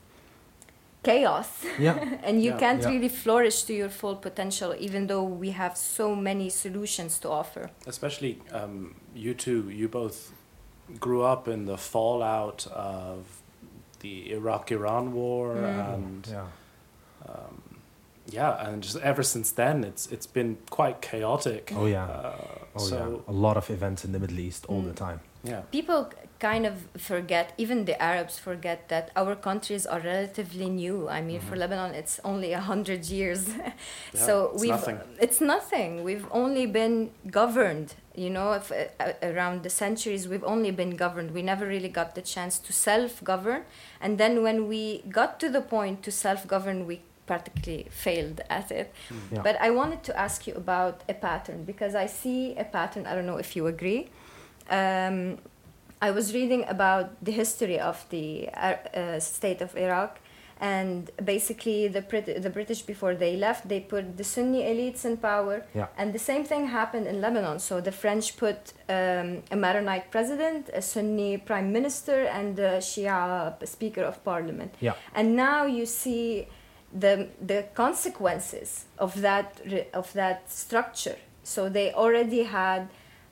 chaos Yeah. and you Yeah. can't Yeah. really flourish to your full potential even though we have so many solutions to offer especially um, you two, you both grew up in the fallout of the Iraq-Iran war, Mm. and Yeah. um, yeah, and just ever since then, it's it's been quite chaotic. Oh yeah. Uh, Oh so yeah. A lot of events in the Middle East all the Mm. time. Yeah, people kind of forget even the arabs forget that our countries are relatively new. I mean for lebanon it's only a hundred years. So it's we've nothing. it's nothing. We've only been governed you know if, uh, uh, around the centuries we've only been governed. We never really got the chance to self-govern. And then when we got to the point to self-govern we practically failed at it. Yeah. but i wanted to ask you about a pattern because i see a pattern. I don't know if you agree um, I was reading about the history of the uh, uh, state of Iraq, and basically the Brit- the British before they left, they put the Sunni elites in power, Yeah. and the same thing happened in Lebanon. So the French put um, a Maronite president, a Sunni prime minister, and a Shia speaker of parliament. Yeah. And now you see the the consequences of that re- of that structure. So they already had.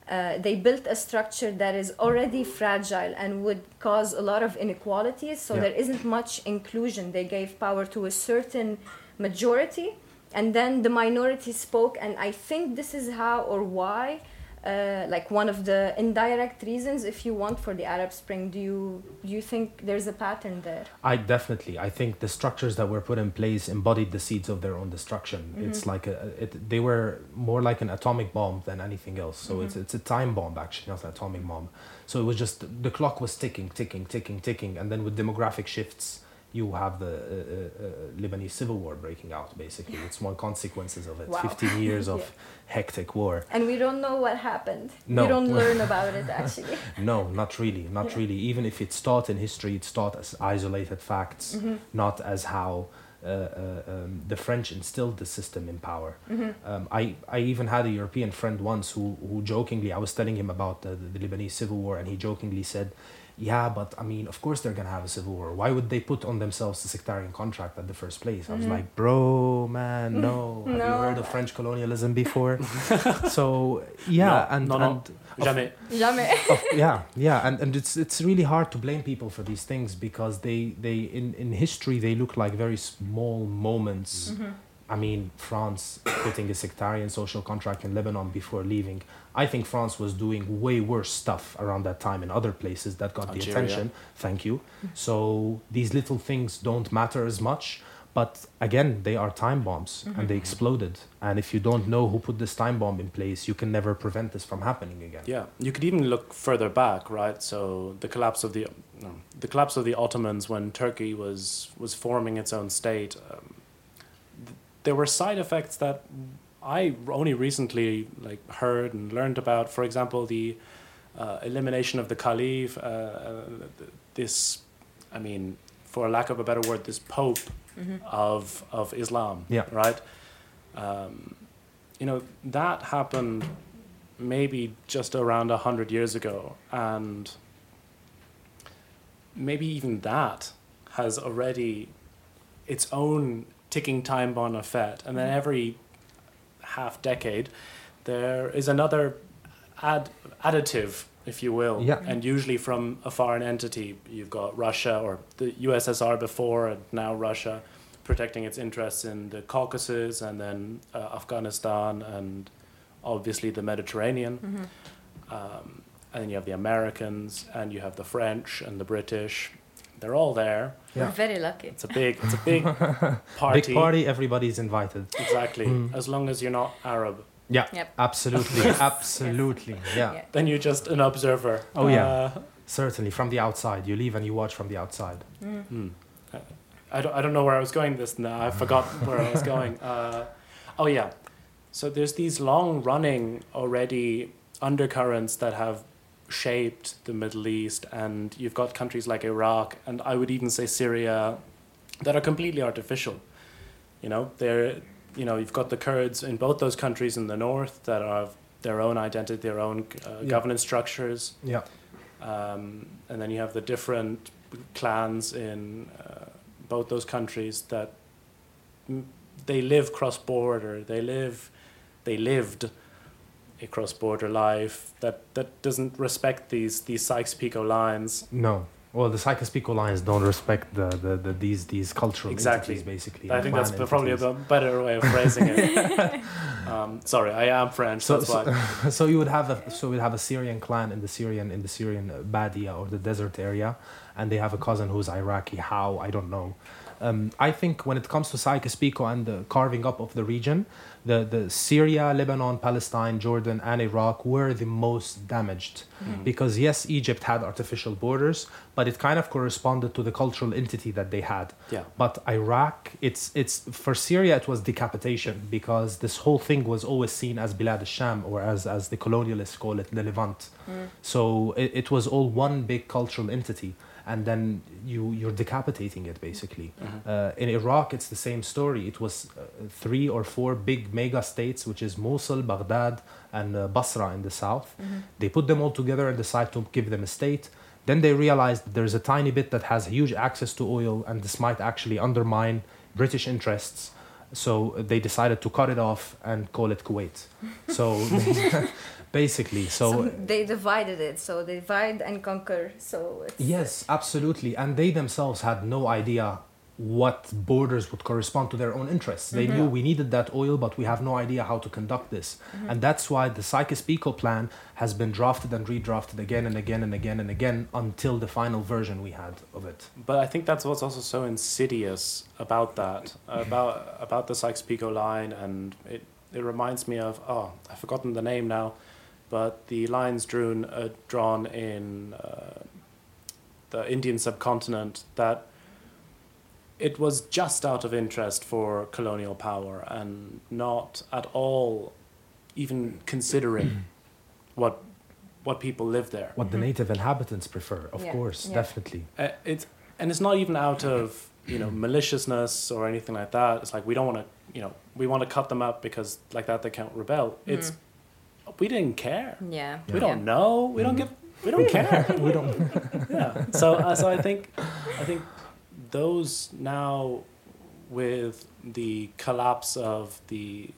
Uh, they built a structure that is already fragile and would cause a lot of inequalities. So Yeah. there isn't much inclusion. They gave power to a certain majority, and then the minority spoke. And I think this is how or why, uh, like one of the indirect reasons, if you want, for the Arab Spring. Do you do you think there's a pattern there? I definitely. I think the structures that were put in place embodied the seeds of their own destruction. It's like a, it, they were more like an atomic bomb than anything else. So it's it's a time bomb actually, not an atomic bomb. So it was just the clock was ticking, ticking, ticking, ticking, and then with demographic shifts, you have the uh, uh, uh, Lebanese civil war breaking out. Basically, it's one consequences of it. Wow. Fifteen years of Yeah. hectic war. And we don't know what happened. No. We don't learn about it actually. No, not really, not Yeah. really. Even if it's taught in history, it's taught as isolated facts, Mm-hmm. not as how uh, uh, um, the French instilled the system in power. Mm-hmm. Um, I, I even had a European friend once who, who jokingly, I was telling him about the, the Lebanese civil war, and he jokingly said, yeah, but I mean, of course they're gonna have a civil war. Why would they put on themselves a sectarian contract at the first place? I was Mhm. like, bro, man, no. Have you heard of French colonialism before? so yeah, No, and, no, no. and Jamais. Jamais. of, yeah, yeah, and, and it's it's really hard to blame people for these things because they they in, in history they look like very small moments. Mhm. I mean, France putting a sectarian social contract in Lebanon before leaving. I think France was doing way worse stuff around that time in other places that got the attention. Thank you. So these little things don't matter as much. But again, they are time bombs and they Mhm. exploded. And if you don't know who put this time bomb in place, you can never prevent this from happening again. Yeah, you could even look further back, right? So the collapse of the no, the collapse of the Ottomans when Turkey was was forming its own state. Um, th- there were side effects that I only recently like heard and learned about. For example, the uh, elimination of the Caliph. Uh, uh, this, I mean, for lack of a better word, this Pope Mhm. of of Islam. Yeah. Right. Um, you know that happened maybe just around a hundred years ago, and maybe even that has already its own ticking time bomb effect, and then every half decade there is another add additive, if you will, Yeah. and usually from a foreign entity. You've got Russia or the USSR before, and now Russia protecting its interests in the Caucasus and then uh, Afghanistan and obviously the Mediterranean. Mhm. Um, and then you have the Americans and you have the French and the British. They're all there. Yeah. We're very lucky. It's a big, it's a big party. Big party, everybody's invited. Exactly. Mm. As long as you're not Arab, Yeah, Yep. absolutely, absolutely. Yeah. Yeah. then you're just an observer. Oh, yeah. Uh, certainly. From the outside, you leave and you watch from the outside. Mm. Hmm. Uh, I don't, I don't know where I was going this now. I forgot where I was going. Uh, oh, yeah. So there's these long running already undercurrents that have shaped the Middle East, and you've got countries like Iraq, and I would even say Syria, that are completely artificial. You know, they're, you know, you've got the Kurds in both those countries in the north that have their own identity, their own uh, Yeah. governance structures Yeah. um, and then you have the different clans in uh, both those countries that mm, they live cross border. They live, they lived a cross border life that that doesn't respect these these Sykes-Picot lines. No. Well, the Sykes-Picot lines don't respect the, the, the these these cultural Exactly. entities, basically. I think that's clan probably a better way of phrasing it. um, sorry, I am French. So, that's why. so, so you would have a so we'd have a Syrian clan in the Syrian in the Syrian Badia or the desert area, and they have a cousin who's Iraqi. How I don't know. Um, I think when it comes to Sykes-Picot and the carving up of the region, the, the Syria, Lebanon, Palestine, Jordan, and Iraq were the most damaged. Mm. Because yes, Egypt had artificial borders, but it kind of corresponded to the cultural entity that they had. Yeah. But Iraq, it's it's for Syria, it was decapitation because this whole thing was always seen as Bilad al-Sham or as as the colonialists call it, the Levant. Mm. So it, it was all one big cultural entity, and then you you're decapitating it basically. Mhm. Uh, in Iraq, it's the same story. It was uh, three or four big mega states, which is Mosul, Baghdad, and uh, Basra in the south. Mhm. They put them all together and decide to give them a state. Then they realized there's a tiny bit that has huge access to oil, and this might actually undermine British interests. So they decided to cut it off and call it Kuwait. So basically, so, So they divided it. So they divide and conquer. So it's yes, absolutely. And they themselves had no idea what borders would correspond to their own interests. They Mhm. knew we needed that oil, but we have no idea how to conduct this. Mhm. And that's why the Sykes-Picot plan has been drafted and redrafted again and again and again and again until the final version we had of it. But I think that's what's also so insidious about that, about about the Sykes-Picot line, and it it reminds me of oh I've forgotten the name now, but the lines drawn uh, drawn in uh, the Indian subcontinent that it was just out of interest for colonial power and not at all even considering what what people live there. What the Mhm. native inhabitants prefer, of Yeah, course, yeah. definitely. Uh, it's and it's not even out of you know maliciousness or anything like that. It's like we don't want to you know we want to cut them up because like that they can't rebel. It's we didn't care. Yeah. We don't know. We don't Mhm. give. We don't care. we don't. yeah. So, uh, so I think, I think those now, with the collapse of the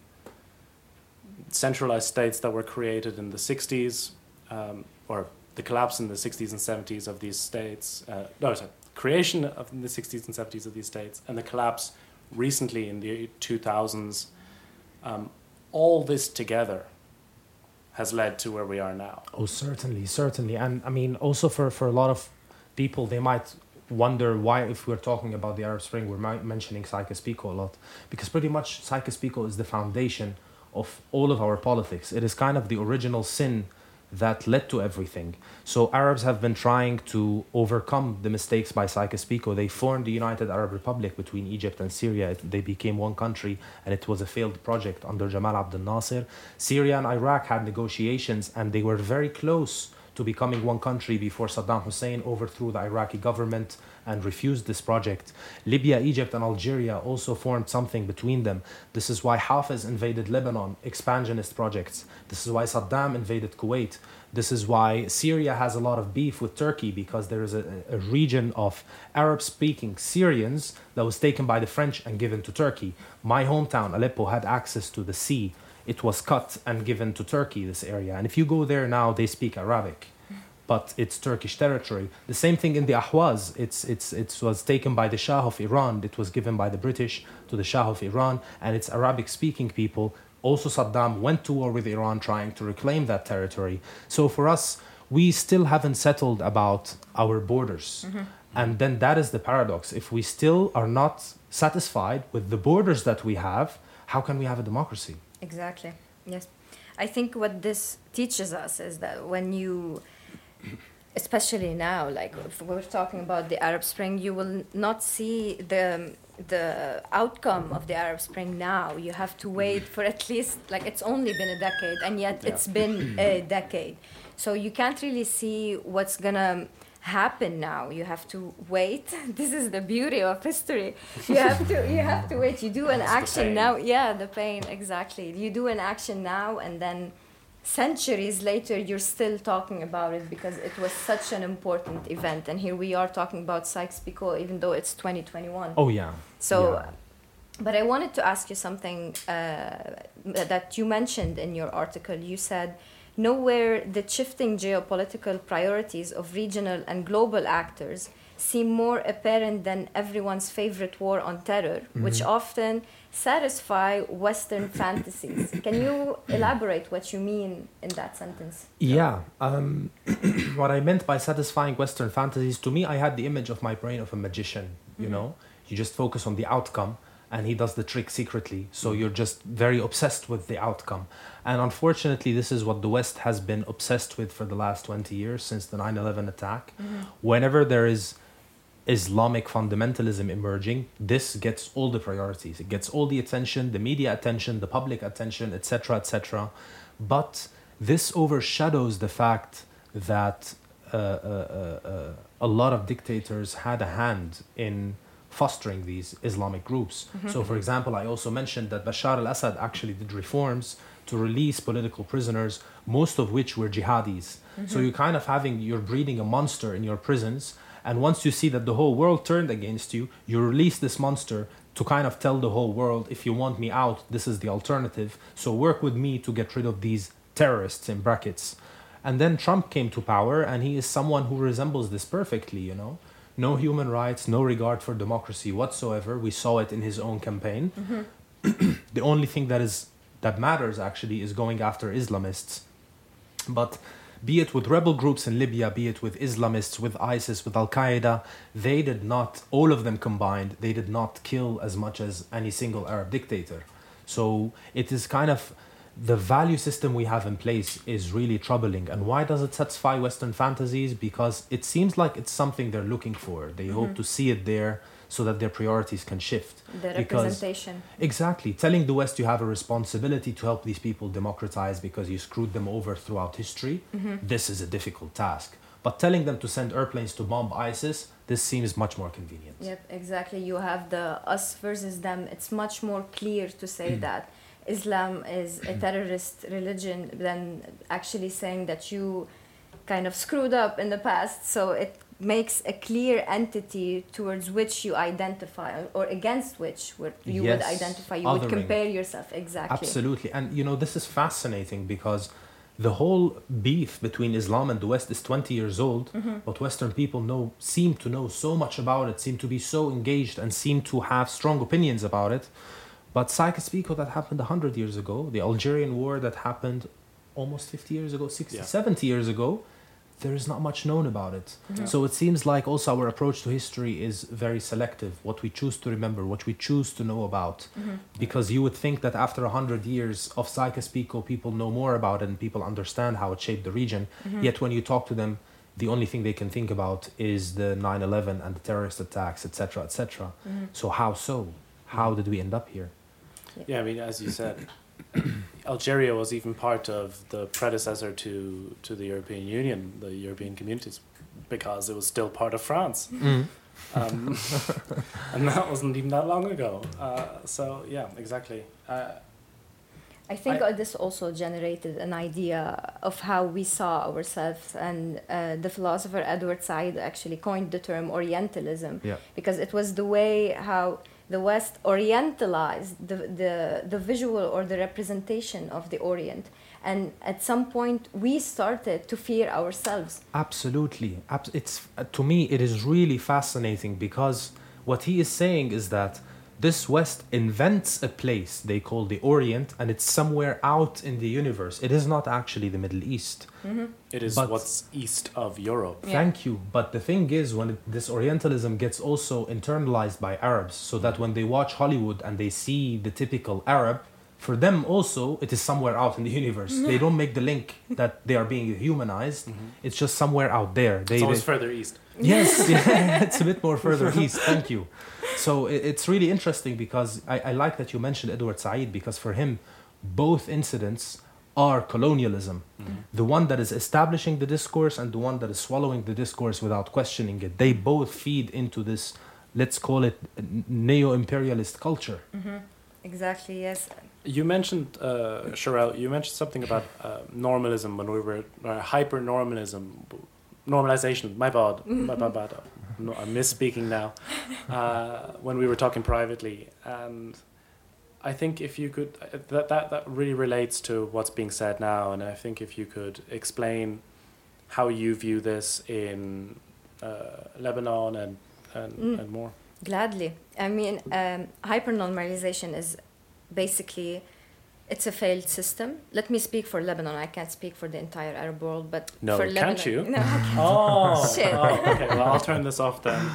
centralized states that were created in the '60s, um, or the collapse in the '60s and '70s of these states. Uh, no, sorry, creation of in the '60s and '70s of these states, and the collapse recently in the 2000s. Um, all this together has led to where we are now. Oh, certainly, certainly, and I mean, also for for a lot of people, they might wonder why, if we're talking about the Arab Spring, we're mentioning Sykes-Picot a lot, because pretty much Sykes-Picot is the foundation of all of our politics. It is kind of the original sin that led to everything. So Arabs have been trying to overcome the mistakes by Sykes-Picot. They formed the United Arab Republic between Egypt and Syria. It, they became one country, and it was a failed project under Jamal Abdel Nasser. Syria and Iraq had negotiations, and they were very close to becoming one country before Saddam Hussein overthrew the Iraqi government and refused this project. Libya, Egypt, and Algeria also formed something between them. This is why Hafez invaded Lebanon, expansionist projects. This is why Saddam invaded Kuwait. This is why Syria has a lot of beef with Turkey because there is a, a region of Arab speaking Syrians that was taken by the French and given to Turkey. My hometown, Aleppo, had access to the sea. It was cut and given to Turkey, this area. And if you go there now, they speak Arabic but it's Turkish territory. The same thing in the Ahwaz. It's, it's, it was taken by the Shah of Iran. It was given by the British to the Shah of Iran, and it's Arabic speaking people. Also, Saddam went to war with Iran trying to reclaim that territory. So, for us, we still haven't settled about our borders. Mm-hmm. And then that is the paradox. If we still are not satisfied with the borders that we have, how can we have a democracy? Exactly. Yes. I think what this teaches us is that when you especially now like if we're talking about the arab spring you will not see the the outcome of the arab spring now. You have to wait for at least like it's only been a decade and yet Yeah. it's been a decade. So you can't really see what's gonna happen now. You have to wait. This is the beauty of history. You have to you have to wait. You do an That's action now. Yeah the pain exactly. You do an action now and then centuries later you're still talking about it because it was such an important event and here we are talking about Sykes-Picot even though it's 2021 Oh, yeah. so Yeah. but I wanted to ask you something uh, that you mentioned in your article you said nowhere the shifting geopolitical priorities of regional and global actors seem more apparent than everyone's favorite war on terror which Mhm. often satisfy western fantasies can you elaborate what you mean in that sentence Yeah. Um, what I meant by satisfying Western fantasies, to me, I had the image of my brain of a magician. You Mhm. know, you just focus on the outcome, and he does the trick secretly. So you're just very obsessed with the outcome. And unfortunately, this is what the West has been obsessed with for the last 20 years since the 9 11 attack. Whenever there is Islamic fundamentalism emerging, this gets all the priorities. It gets all the attention, the media attention, the public attention, etc., etc. But this overshadows the fact that uh, uh, uh, uh, a lot of dictators had a hand in fostering these Islamic groups. So, for example, I also mentioned that Bashar al Assad actually did reforms to release political prisoners, most of which were jihadis. So, you're kind of having, you're breeding a monster in your prisons. And once you see that the whole world turned against you, you release this monster to kind of tell the whole world if you want me out, this is the alternative. So work with me to get rid of these terrorists in brackets. And then Trump came to power, and he is someone who resembles this perfectly, you know. No human rights, no regard for democracy whatsoever. We saw it in his own campaign. Mm-hmm. the only thing that is that matters actually is going after Islamists. But be it with rebel groups in Libya, be it with Islamists, with ISIS, with Al Qaeda, they did not, all of them combined, they did not kill as much as any single Arab dictator. So it is kind of the value system we have in place is really troubling. And why does it satisfy Western fantasies? Because it seems like it's something they're looking for. They mm-hmm. hope to see it there so that their priorities can shift. the Because- representation Exactly. Telling the West you have a responsibility to help these people democratize because you screwed them over throughout history, mm-hmm. this is a difficult task. But telling them to send airplanes to bomb ISIS, this seems much more convenient. Yep, exactly. You have the us versus them. It's much more clear to say mm. that Islam is a mm-hmm. terrorist religion than actually saying that you kind of screwed up in the past. So it makes a clear entity towards which you identify or against which would- you would identify. You would compare yourself exactly. Absolutely. And you know, this is fascinating because the whole beef between Islam and the West is 20 years old, mm-hmm. but Western people know seem to know so much about it, seem to be so engaged and seem to have strong opinions about it. But Sykes-Picot that happened 100 years ago, the Algerian war that happened almost 50 years ago, 60, Yeah. 70 years ago, there is not much known about it. So it seems like also our approach to history is very selective. What we choose to remember, what we choose to know about, mm-hmm. because you would think that after a hundred years of Sykes-Picot people know more about it and people understand how it shaped the region. Mm-hmm. Yet when you talk to them, the only thing they can think about is the 9/11 and the terrorist attacks, etc., etc. Mm-hmm. So how so? How did we end up here? Yeah, I mean, as you said, Algeria was even part of the predecessor to to the European Union, the European communities, because it was still part of France, um, and that wasn't even that long ago. Uh, so yeah, exactly. Uh, I think I- uh, this also generated an idea of how we saw ourselves, and uh, the philosopher Edward Said actually coined the term Orientalism Yeah. because it was the way how the West orientalized the, the, the visual or the representation of the Orient. And at some point, we started to fear ourselves. Absolutely. It's uh, to me it is really fascinating because what he is saying is that this West invents a place they call the Orient and it's somewhere out in the universe. It is not actually the Middle East. Mm-hmm. it is But- what's east of Europe. Yeah. Thank you. But the thing is, when it, this Orientalism gets also internalized by Arabs, so that when they watch Hollywood and they see the typical Arab, for them also it is somewhere out in the universe. they don't make the link that they are being humanized. Mm-hmm. It's just somewhere out there. They, It's always they- further east. Yes, yeah, it's a bit more further east. Thank you. So it, it's really interesting because I, I like that you mentioned Edward Said because for him, both incidents are colonialism. Mm-hmm. The one that is establishing the discourse and the one that is swallowing the discourse without questioning it. They both feed into this, let's call it neo imperialist culture. Mm-hmm. Exactly, yes. You mentioned, uh, Sherelle, you mentioned something about uh, normalism when we were uh, hyper normalism, normalization. My bad, my bad, bad. No, I'm misspeaking now. Uh, when we were talking privately, and I think if you could, uh, that that that really relates to what's being said now, and I think if you could explain how you view this in uh, Lebanon and and, Mm. and more. Gladly. I mean, um, hypernormalization is basically it's a failed system. Let me speak for Lebanon. I can't speak for the entire Arab world, but No, for can't Lebanon, you? No, I can't. Oh, Shit. oh, okay. Well, I'll turn this off then.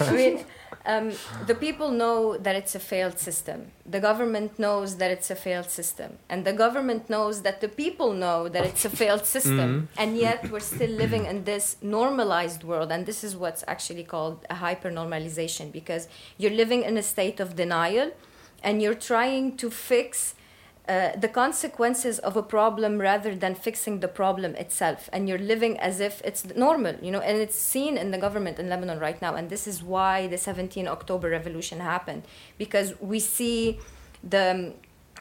I mean, um, the people know that it's a failed system. The government knows that it's a failed system. And the government knows that the people know that it's a failed system. And yet we're still living in this normalized world. And this is what's actually called a hyper normalization because you're living in a state of denial and you're trying to fix uh, the consequences of a problem rather than fixing the problem itself. And you're living as if it's normal you know and it's seen in the government in lebanon right now. And this is why the 17 october revolution happened. Because we see the um,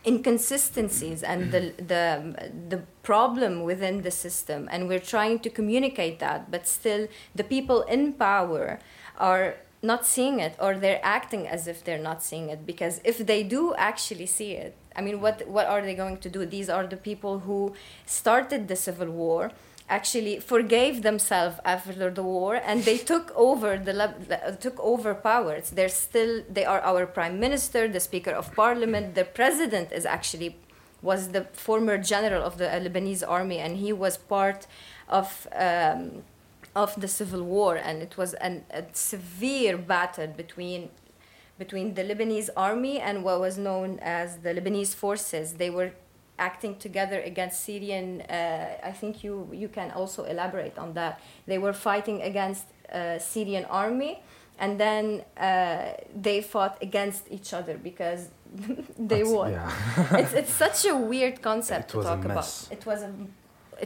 inconsistencies and the, the the problem within the system. And we're trying to communicate that but still the people in power are not seeing it or they're acting as if they're not seeing it because if they do actually see it i mean what what are they going to do? These are the people who started the civil war actually forgave themselves after the war and they took over the took over powers. They're still they are our prime minister the speaker of parliament the president is actually was the former general of the lebanese army and he was part of um, of the civil war and it was an, a severe battle between between the Lebanese army and what was known as the Lebanese forces they were acting together against Syrian uh, I think you you can also elaborate on that they were fighting against uh, Syrian army and then uh, they fought against each other because they That's- won Yeah. it's it's such a weird concept It to talk about. It was a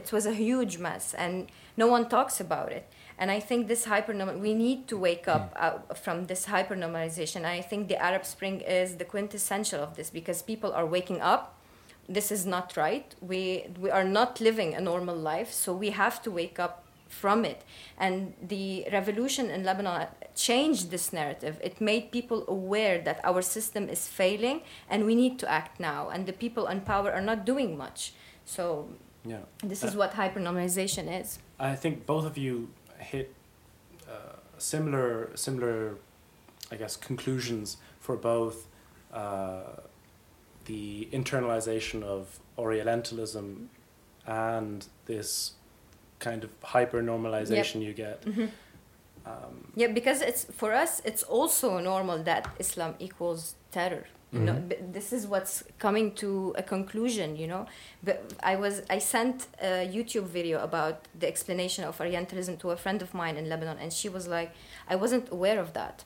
it was a huge mess, and no one talks about it. And I think this hyper we need to wake up out from this hyper normalization. I think the Arab Spring is the quintessential of this because people are waking up, this is not right. We we are not living a normal life, so we have to wake up from it. And the revolution in Lebanon changed this narrative. It made people aware that our system is failing and we need to act now. And the people in power are not doing much. So Yeah. this Uh, is what hypernormalization is. I think both of you hit uh, similar, similar, I guess, conclusions for both uh, the internalization of Orientalism and this kind of hyper normalization you get. Mhm. Um, Yeah, because it's for us, it's also normal that Islam equals terror. You know, Mhm. b- this is what's coming to a conclusion. You know, but I was I sent a YouTube video about the explanation of Orientalism to a friend of mine in Lebanon, and she was like, I wasn't aware of that.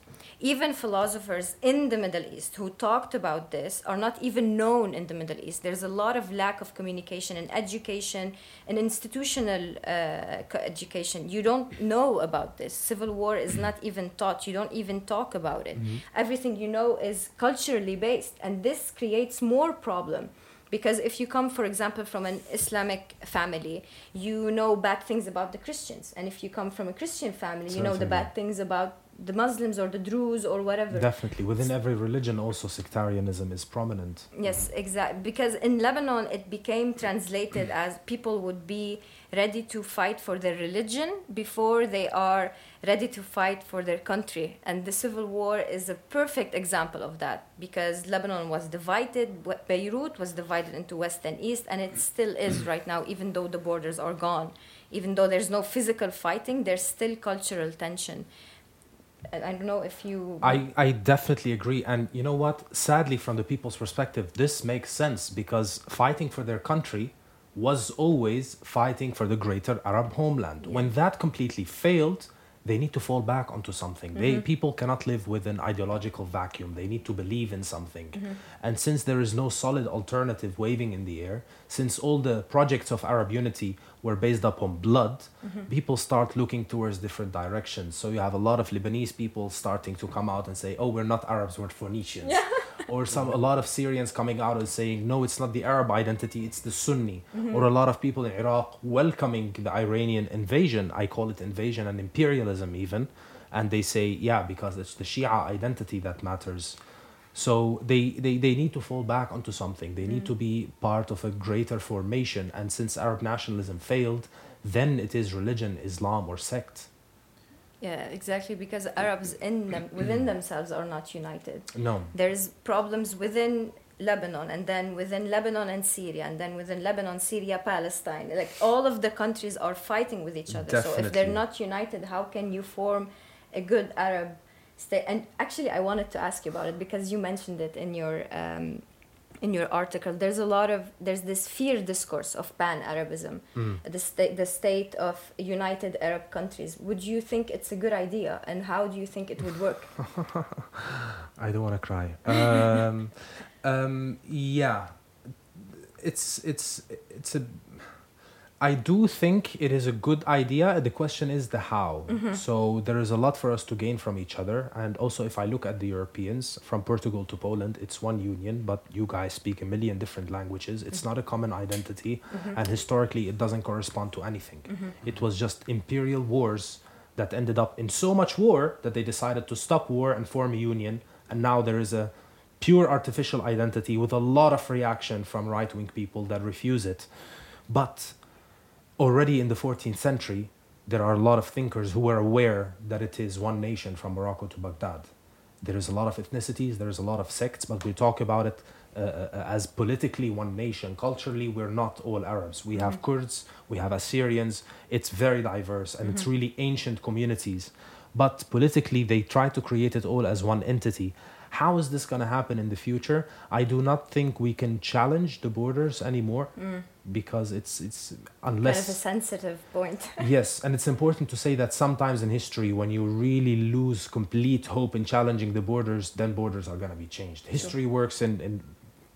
Even philosophers in the Middle East who talked about this are not even known in the Middle East. There's a lot of lack of communication and education and institutional uh, education. You don't know about this. Civil war is not even taught. You don't even talk about it. Everything you know is culturally based, and this creates more problem. Because if you come, for example, from an Islamic family, you know bad things about the Christians, and if you come from a Christian family, you know the bad things about the Muslims or the Druze or whatever. Definitely. Within every religion, also sectarianism is prominent. Yes, exactly. Because in Lebanon, it became translated as people would be ready to fight for their religion before they are ready to fight for their country. And the civil war is a perfect example of that because Lebanon was divided, Beirut was divided into West and East, and it still is right now, even though the borders are gone. Even though there's no physical fighting, there's still cultural tension. And I don't know if you. I, I definitely agree. And you know what? Sadly, from the people's perspective, this makes sense because fighting for their country was always fighting for the greater Arab homeland. When that completely failed, they need to fall back onto something. They mm-hmm. people cannot live with an ideological vacuum. They need to believe in something. Mm-hmm. And since there is no solid alternative waving in the air, since all the projects of Arab unity were based upon blood, mm-hmm. people start looking towards different directions. So you have a lot of Lebanese people starting to come out and say, "Oh, we're not Arabs, we're Phoenicians." or some a lot of Syrians coming out and saying, "No, it's not the Arab identity, it's the Sunni." Mm-hmm. Or a lot of people in Iraq welcoming the Iranian invasion. I call it invasion and imperialism even, and they say, "Yeah, because it's the Shia identity that matters." So they, they, they need to fall back onto something. They need mm. to be part of a greater formation. And since Arab nationalism failed, then it is religion, Islam, or sect. Yeah, exactly. Because Arabs in them, within themselves are not united. No. There's problems within Lebanon, and then within Lebanon and Syria, and then within Lebanon, Syria, Palestine. Like all of the countries are fighting with each other. So if they're not united, how can you form a good Arab state? And actually, I wanted to ask you about it because you mentioned it in your. Um, in your article, there's a lot of there's this fear discourse of pan-Arabism, Mm. the state the state of united Arab countries. Would you think it's a good idea, and how do you think it would work? I don't want to cry. Um, um, yeah, it's it's it's a. I do think it is a good idea. The question is the how. Mm-hmm. So there is a lot for us to gain from each other, and also if I look at the Europeans from Portugal to Poland, it's one union, but you guys speak a million different languages. It's mm-hmm. not a common identity, mm-hmm. and historically it doesn't correspond to anything. It was just imperial wars that ended up in so much war that they decided to stop war and form a union, and now there is a pure artificial identity with a lot of reaction from right wing people that refuse it. But already in the 14th century, there are a lot of thinkers who were aware that it is one nation from Morocco to Baghdad. There is a lot of ethnicities, there is a lot of sects, but we talk about it uh, uh, as politically one nation. Culturally, we're not all Arabs. We have Kurds, we have Assyrians. It's very diverse and it's really ancient communities. But politically, they try to create it all as one entity. How is this going to happen in the future? I do not think we can challenge the borders anymore because it's it's unless kind of a sensitive point. Yes, and it's important to say that sometimes in history, when you really lose complete hope in challenging the borders, then borders are going to be changed. History works in, in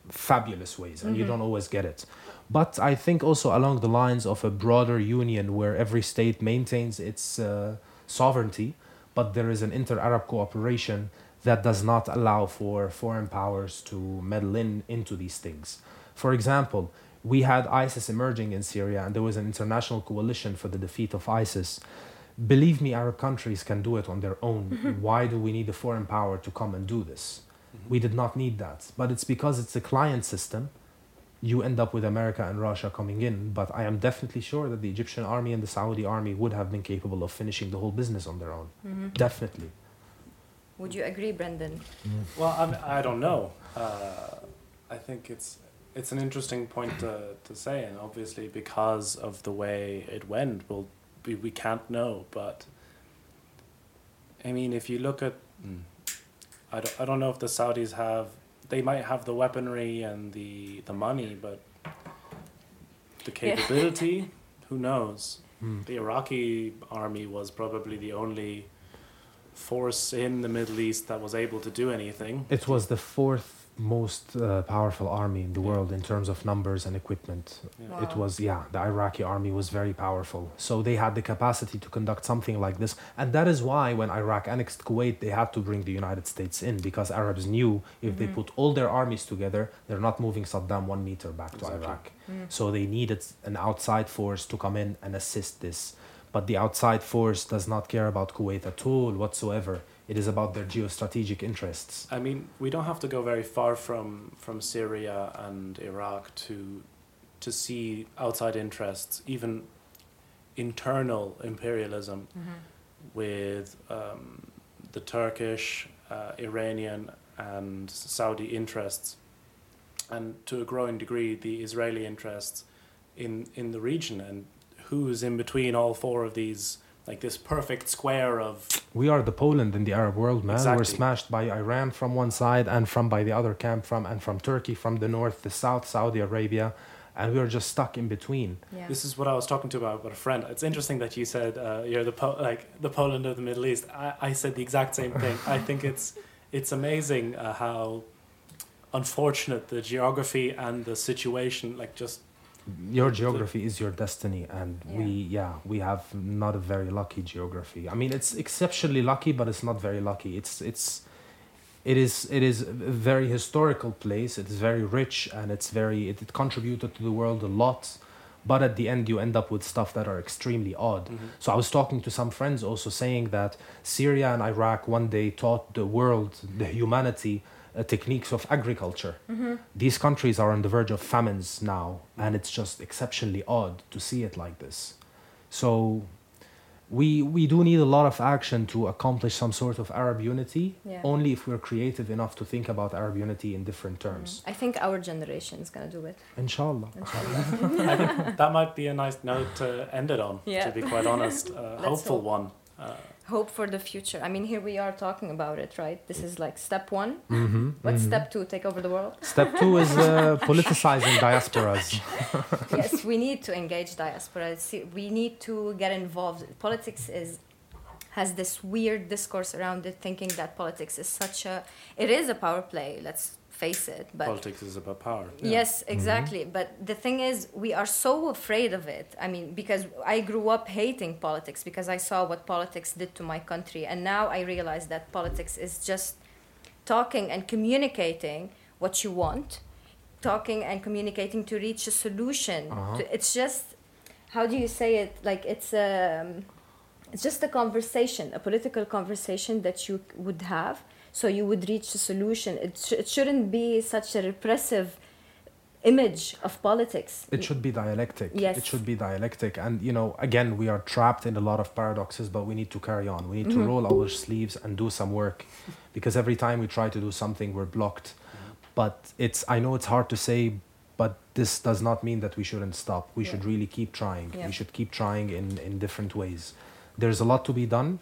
fabulous ways, and you don't always get it. But I think also along the lines of a broader union where every state maintains its uh, sovereignty, but there is an inter Arab cooperation that does not allow for foreign powers to meddle in into these things. For example, we had ISIS emerging in Syria, and there was an international coalition for the defeat of ISIS. Believe me, Arab countries can do it on their own. Why do we need a foreign power to come and do this? We did not need that. But it's because it's a client system. You end up with America and Russia coming in. But I am definitely sure that the Egyptian army and the Saudi army would have been capable of finishing the whole business on their own. Mhm. Definitely. Would you agree, Brendan? Well, I'm, I don't know. Uh, I think it's it's an interesting point to, to say, and obviously because of the way it went, we'll, we we can't know. But I mean, if you look at, mm, I don't, I don't know if the Saudis have. They might have the weaponry and the the money, but the Yeah. capability, who knows? Mm. The Iraqi army was probably the only force in the Middle East that was able to do anything. It was the fourth most uh, powerful army in the world in terms of numbers and equipment. Yeah. It was, yeah, the Iraqi army was very powerful. So they had the capacity to conduct something like this. And that is why when Iraq annexed Kuwait, they had to bring the United States in because Arabs knew if they Mhm. put all their armies together, they're not moving Saddam one meter back to Iraq. Mm. So they needed an outside force to come in and assist this. But the outside force does not care about Kuwait at all whatsoever. It is about their geostrategic interests. I mean, we don't have to go very far from, from Syria and Iraq to to see outside interests, even internal imperialism Mhm. with um, the Turkish, uh, Iranian, and Saudi interests, and to a growing degree the Israeli interests in in the region, and who's in between all four of these, like this perfect square of We are the Poland in the Arab world, man. We're smashed by Iran from one side and from by the other camp from and from Turkey from the north, the south, Saudi Arabia, and we are just stuck in between. Yeah. This is what I was talking to about, about a friend. It's interesting that you said uh, you're the po- like the Poland of the Middle East. I, I said the exact same thing. I think it's it's amazing uh, how unfortunate the geography and the situation like just Your geography is your destiny, and we Yeah. yeah we have not a very lucky geography. I mean, it's exceptionally lucky, but it's not very lucky. It's it's it is it is a very historical place. It is very rich, and it's very it, it contributed to the world a lot. But at the end, you end up with stuff that are extremely odd. Mm-hmm. So I was talking to some friends also saying that Syria and Iraq one day taught the world, the humanity, uh, techniques of agriculture. Mhm. These countries are on the verge of famines now, and it's just exceptionally odd to see it like this. So we we do need a lot of action to accomplish some sort of Arab unity. Yeah. Only if we're creative enough to think about Arab unity in different terms. Mm. I think our generation is gonna do it. Inshallah. Inshallah. I think that might be a nice note to end it on. Yeah. To be quite honest, uh, hopeful hope. one. Uh, Hope for the future. I mean, here we are talking about it, right? This is like step one. Mm-hmm, What's step two? Take over the world. Step two is uh, politicizing diasporas. yes, we need to engage diaspora. See, We need to get involved. Politics is has this weird discourse around it, thinking that politics is such a it is a power play. Let's face it, but politics is about power. Yes, exactly. But the thing is, we are so afraid of it. I mean, because I grew up hating politics because I saw what politics did to my country. And now I realize that politics is just talking and communicating what you want, talking and communicating to reach a solution. Uh-huh. To- It's just, how do you say it? Like, it's um, it's just a conversation, a political conversation that you would have. So you would reach a solution. It, sh- it shouldn't be such a repressive image of politics. It should be dialectic. Yes. It should be dialectic. And, you know, again, we are trapped in a lot of paradoxes, but we need to carry on. We need Mm-hmm. to roll our sleeves and do some work because every time we try to do something, we're blocked. But it's, I know it's hard to say, but this does not mean that we shouldn't stop. We Yeah. should really keep trying. Yeah. We should keep trying in, in different ways. There's a lot to be done.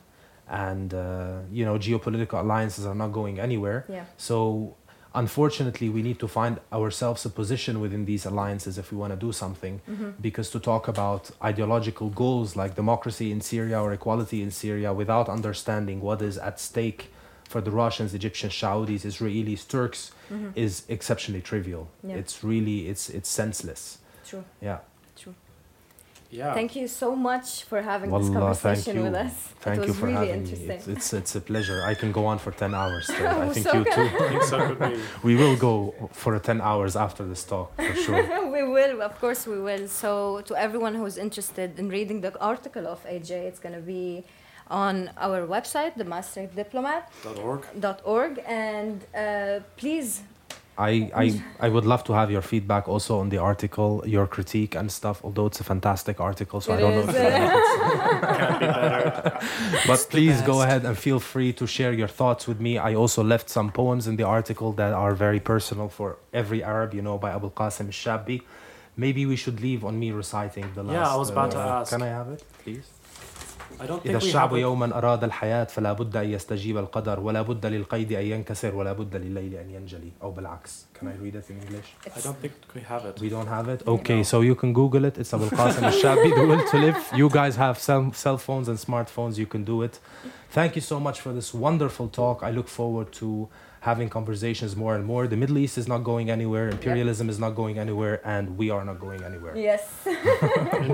And, uh, you know, geopolitical alliances are not going anywhere. Yeah. So unfortunately, we need to find ourselves a position within these alliances if we want to do something. Mm-hmm. Because to talk about ideological goals like democracy in Syria or equality in Syria without understanding what is at stake for the Russians, Egyptians, Saudis, Israelis, Turks is exceptionally trivial. Yeah. It's really it's it's senseless. True. Yeah. True. Yeah. Thank you so much for having this Wallah, thank conversation you. with us. Thank it was you for really having me. It's, it's it's a pleasure. I can go on for ten hours. Still. I Oh, think so you good. too. Think so. We will go for 10 hours after this talk for sure. we will, of course, we will. So, to everyone who's interested in reading the article of AJ, it's going to be on our website, themaastrichtdiplomat.org, Dot org. and uh, please. I, I, I would love to have your feedback also on the article, your critique and stuff, although it's a fantastic article, so I don't is, know. If Can't be better. but please go ahead and feel free to share your thoughts with me. I also left some poems in the article that are very personal for every Arab, you know, by Abu Qasim al-Shabi. Maybe we should leave on me reciting the last. Yeah, I was about to uh, ask. Can I have it, please? I don't إذا think we الشعب have it. يوما أراد الحياة فلا بد أن يستجيب القدر ولا بد للقيد أن ينكسر ولا بد لليل أن ينجلي أو بالعكس Can I read it in English? I it's- don't think we have it. We don't have it? Okay, No. so you can Google it. It's Abul Qasim al-Shabi, The Will to Live. You guys have cell, cell phones and smartphones. You can do it. Thank you so much for this wonderful talk. I look forward to having conversations more and more. The Middle East is not going anywhere. Imperialism is not going anywhere. And we are not going anywhere. yes.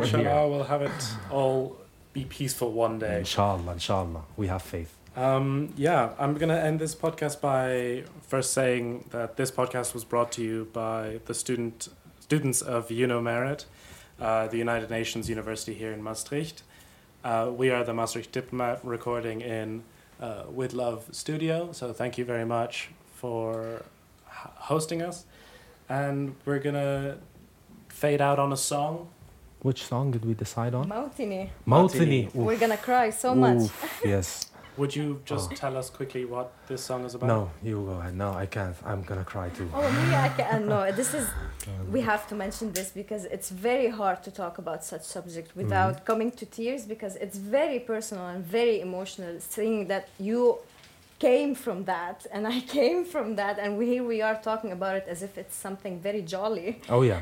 Inshallah, we'll have it all be peaceful one day. Inshallah, inshallah. We have faith. Um, yeah, I'm going to end this podcast by first saying that this podcast was brought to you by the student students of UNU-MERIT, uh, the United Nations University here in Maastricht. Uh, we are the Maastricht Diplomat recording in uh, With Love Studio, so thank you very much for hosting us. And we're going to fade out on a song. Which song did we decide on? Mautini. Mautini. We're going to cry so much. Oof, yes. Would you just Oh. tell us quickly what this song is about? No, you go ahead. No, I can't. I'm gonna cry too. Oh, me, I can. Uh, no, this is. We have to mention this because it's very hard to talk about such subject without mm-hmm. coming to tears because it's very personal and very emotional. Seeing that you came from that and I came from that, and we, here we are talking about it as if it's something very jolly. Oh yeah.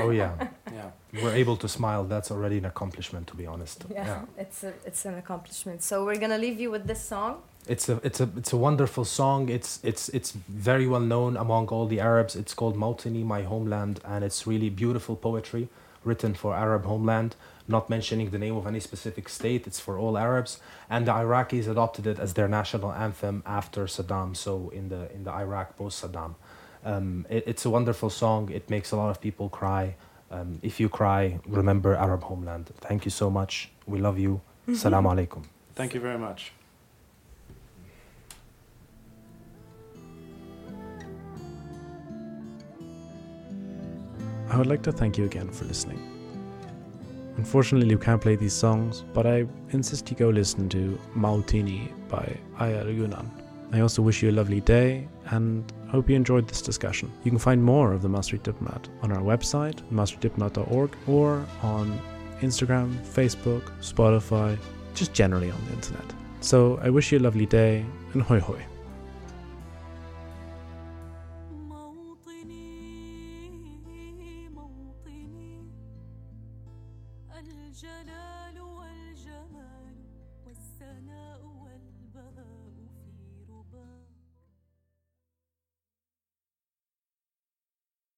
Oh yeah. Yeah. We're able to smile. That's already an accomplishment, to be honest. Yeah, it's a, it's an accomplishment. So we're gonna leave you with this song. It's a it's a it's a wonderful song. It's it's it's very well known among all the Arabs. It's called Mautini, my homeland, and it's really beautiful poetry written for Arab homeland. Not mentioning the name of any specific state. It's for all Arabs, and the Iraqis adopted it as their national anthem after Saddam. So in the in the Iraq post Saddam, um, it, it's a wonderful song. It makes a lot of people cry. Um, if you cry, remember Arab homeland. Thank you so much. We love you. Salam alaikum. Thank you very much. I would like to thank you again for listening. Unfortunately, you can't play these songs, but I insist you go listen to Mautini by Ayar Yunan. I also wish you a lovely day and hope you enjoyed this discussion. You can find more of the Maastricht Diplomat on our website, maastrichtdiplomat.org, or on Instagram, Facebook, Spotify, just generally on the internet. So I wish you a lovely day and hoi hoi.